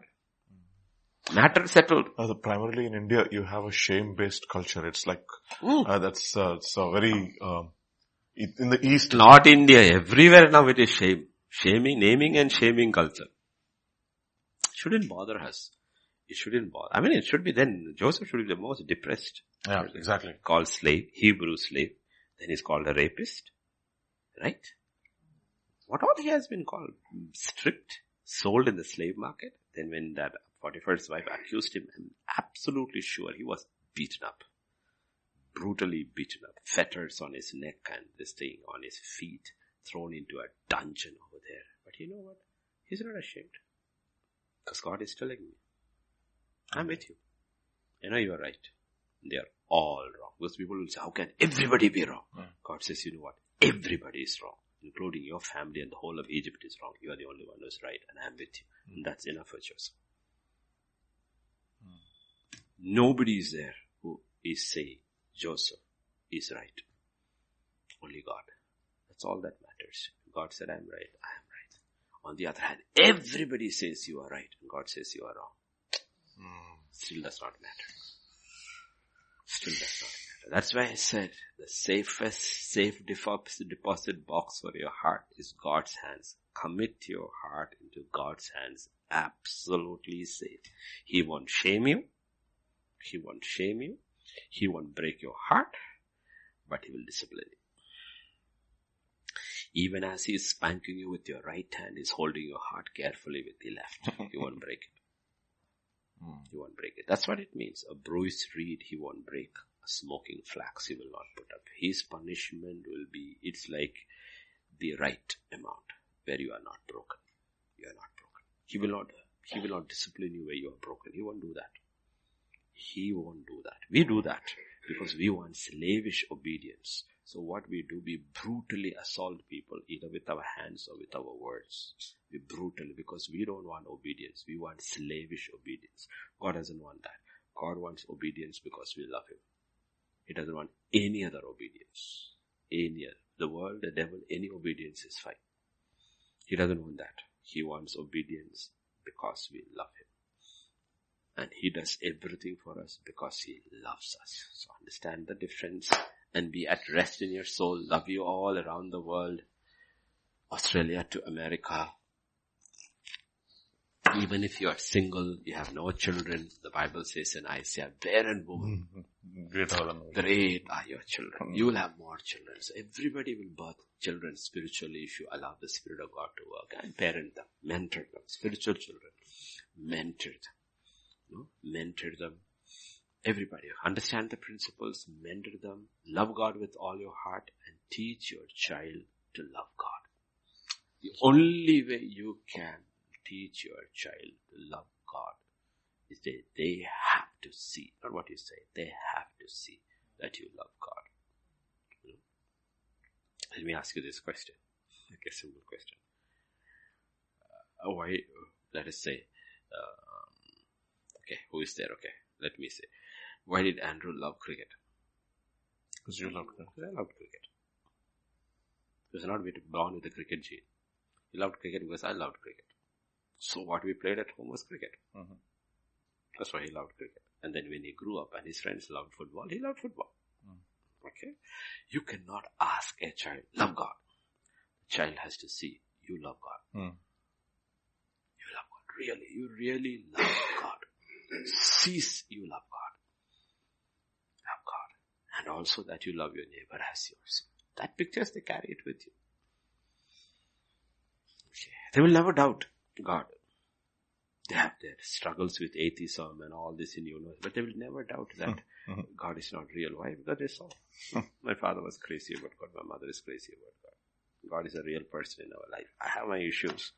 Matter settled. Uh, primarily in India, you have a shame-based culture. It's like, Mm. uh, that's, uh, it's a very, um, in the East, Not India, everywhere now it is shame. Shaming, naming and shaming culture. Shouldn't bother us. It shouldn't bother. I mean, it should be then, Joseph should be the most depressed. yeah, exactly. Called slave, Hebrew slave. Then he's called a rapist. Right? What all he has been called? Stripped, sold in the slave market. Then when that Potiphar's wife accused him, I'm absolutely sure he was beaten up. Brutally beaten up. Fetters on his neck and this thing on his feet. Thrown into a dungeon over there. But you know what? He's not ashamed. Because God is telling me. I'm with you. You know you are right. They are all wrong. Those people will say, how can everybody be wrong? Hmm. God says, you know what? Everybody is wrong. Including your family and the whole of Egypt is wrong. You are the only one who's right and I'm with you. And that's enough for Joseph. Nobody is there who is saying Joseph is right. Only God. That's all that matters. God said, I'm right. I am right. On the other hand, everybody says you are right and God says you are wrong. Still does not matter. Still does not matter. That's why I said the safest safe deposit deposit box for your heart is God's hands. Commit your heart into God's hands. Absolutely safe. He won't shame you. He won't shame you. He won't break your heart, but he will discipline you. Even as he is spanking you with your right hand, he's holding your heart carefully with the left. He won't break it. Hmm. He won't break it. That's what it means. A bruised reed he won't break. A smoking flax he will not put up. His punishment will be, it's like the right amount where you are not broken. You are not broken. He will not, he will not discipline you where you are broken. He won't do that. He won't do that. We do that because we want slavish obedience. So what we do, we brutally assault people either with our hands or with our words. We brutally because we don't want obedience. We want slavish obedience. God doesn't want that. God wants obedience because we love Him. He doesn't want any other obedience. Any other. The world, the devil, any obedience is fine. He doesn't want that. He wants obedience because we love Him. And He does everything for us because He loves us. So understand the difference and be at rest in your soul. Love you all around the world. Australia to America. Even if you are single, you have no children, the Bible says in Isaiah, barren woman, Great great are your children. You will have more children. So everybody will birth children spiritually if you allow the Spirit of God to work and parent them, mentor them, spiritual children, mentor them, no? mentor them. Everybody understand the principles, mentor them, love God with all your heart and teach your child to love God. The only way you can teach your child to love God is that they have to see, not what you say, they have to see that you love God. You know? Let me ask you this question, like a simple question. Uh, why, let us say, um, okay, who is there? Okay, let me say, why did Andrew love cricket? Because you love cricket. Because I loved cricket. He was not born with a cricket gene. He loved cricket because I loved cricket. So what we played at home was cricket. Mhm. That's why he loved cricket. And then when he grew up and his friends loved football, he loved football. Okay? You cannot ask a child, love God. The child has to see, you love God. Mm. You love God. Really, you really love God. Cease, you love God. Love God. And also that you love your neighbor as yourself. That pictures, they carry it with you. Okay. They will never doubt God. They have their struggles with atheism and all this in universe, but they will never doubt that Mhm. God is not real. Why? Because they hmm. saw. my father was crazy about God. My mother is crazy about God. God is a real person in our life. I have my issues.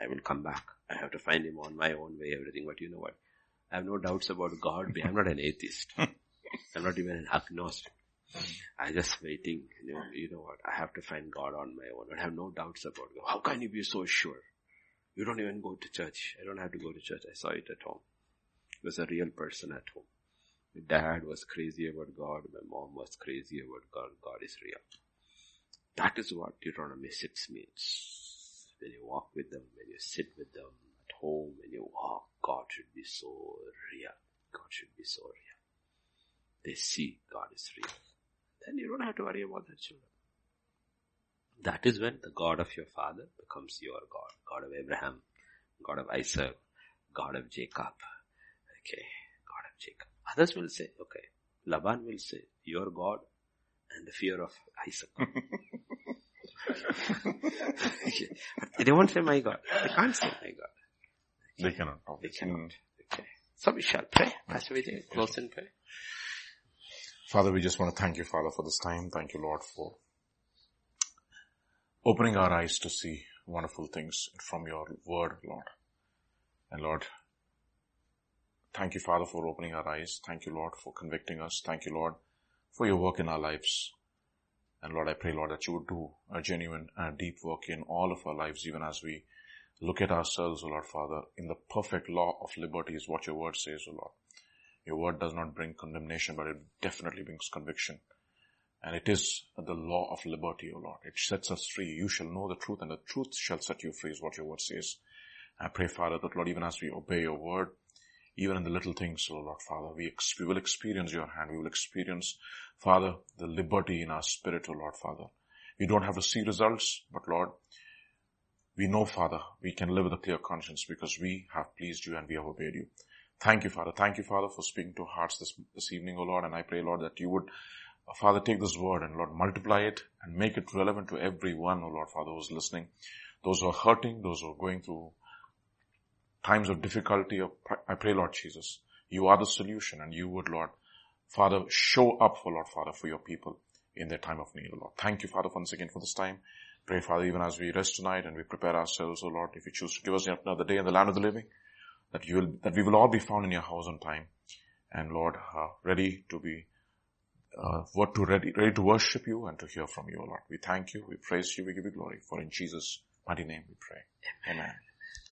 I will come back. I have to find him on my own way, everything. But you know what? I have no doubts about God. I'm not an atheist. Hmm. I'm not even an agnostic. I'm just waiting. You know, you know what? I have to find God on my own. I have no doubts about God. How can you be so sure? You don't even go to church. I don't have to go to church. I saw it at home. He was a real person at home. My dad was crazy about God. My mom was crazy about God. God is real. That is what Deuteronomy 6 means. When you walk with them, when you sit with them at home, when you walk, God should be so real. God should be so real. They see God is real. Then you don't have to worry about the children. That is when the God of your father becomes your God. God of Abraham, God of Isaac, God of Jacob. Okay, God of Jacob. Others will say, okay, Laban will say, your God and the fear of Isaac. Okay. They won't say my God. They can't say my God. They cannot. They cannot. Mm. Okay. So we shall pray. Pastor Vijay, close in prayer. Father, we just want to thank you, Father, for this time. Thank you, Lord, for opening our eyes to see wonderful things from your word, Lord. And Lord, thank you, Father, for opening our eyes. Thank you, Lord, for convicting us. Thank you, Lord, for your work in our lives. And Lord, I pray, Lord, that you would do a genuine and deep work in all of our lives, even as we look at ourselves, O Lord, Father, in the perfect law of liberty is what your word says, O Lord. Your word does not bring condemnation, but it definitely brings conviction. And it is the law of liberty, O Lord. It sets us free. You shall know the truth and the truth shall set you free is what your word says. I pray, Father, that Lord, even as we obey your word, even in the little things, O Lord, Father, we, ex- we will experience your hand. We will experience, Father, the liberty in our spirit, O Lord, Father. We don't have to see results, but Lord, we know, Father, we can live with a clear conscience because we have pleased you and we have obeyed you. Thank you, Father. Thank you, Father, for speaking to hearts this, this evening, O Lord. And I pray, Lord, that you would, uh, Father, take this word and Lord, multiply it and make it relevant to everyone, O Lord, Father, who's listening. Those who are hurting, those who are going through times of difficulty. I pray, Lord Jesus, you are the solution and you would, Lord, Father, show up for Lord, Father, for your people in their time of need, O Lord. Thank you, Father, once again for this time. Pray, Father, even as we rest tonight and we prepare ourselves, O Lord, if you choose to give us another day in the land of the living, that you will, that we will all be found in your house on time. And Lord, uh, ready to be, uh, what to ready, ready to worship you and to hear from you, Lord. We thank you, we praise you, we give you glory. For in Jesus' mighty name we pray. Amen.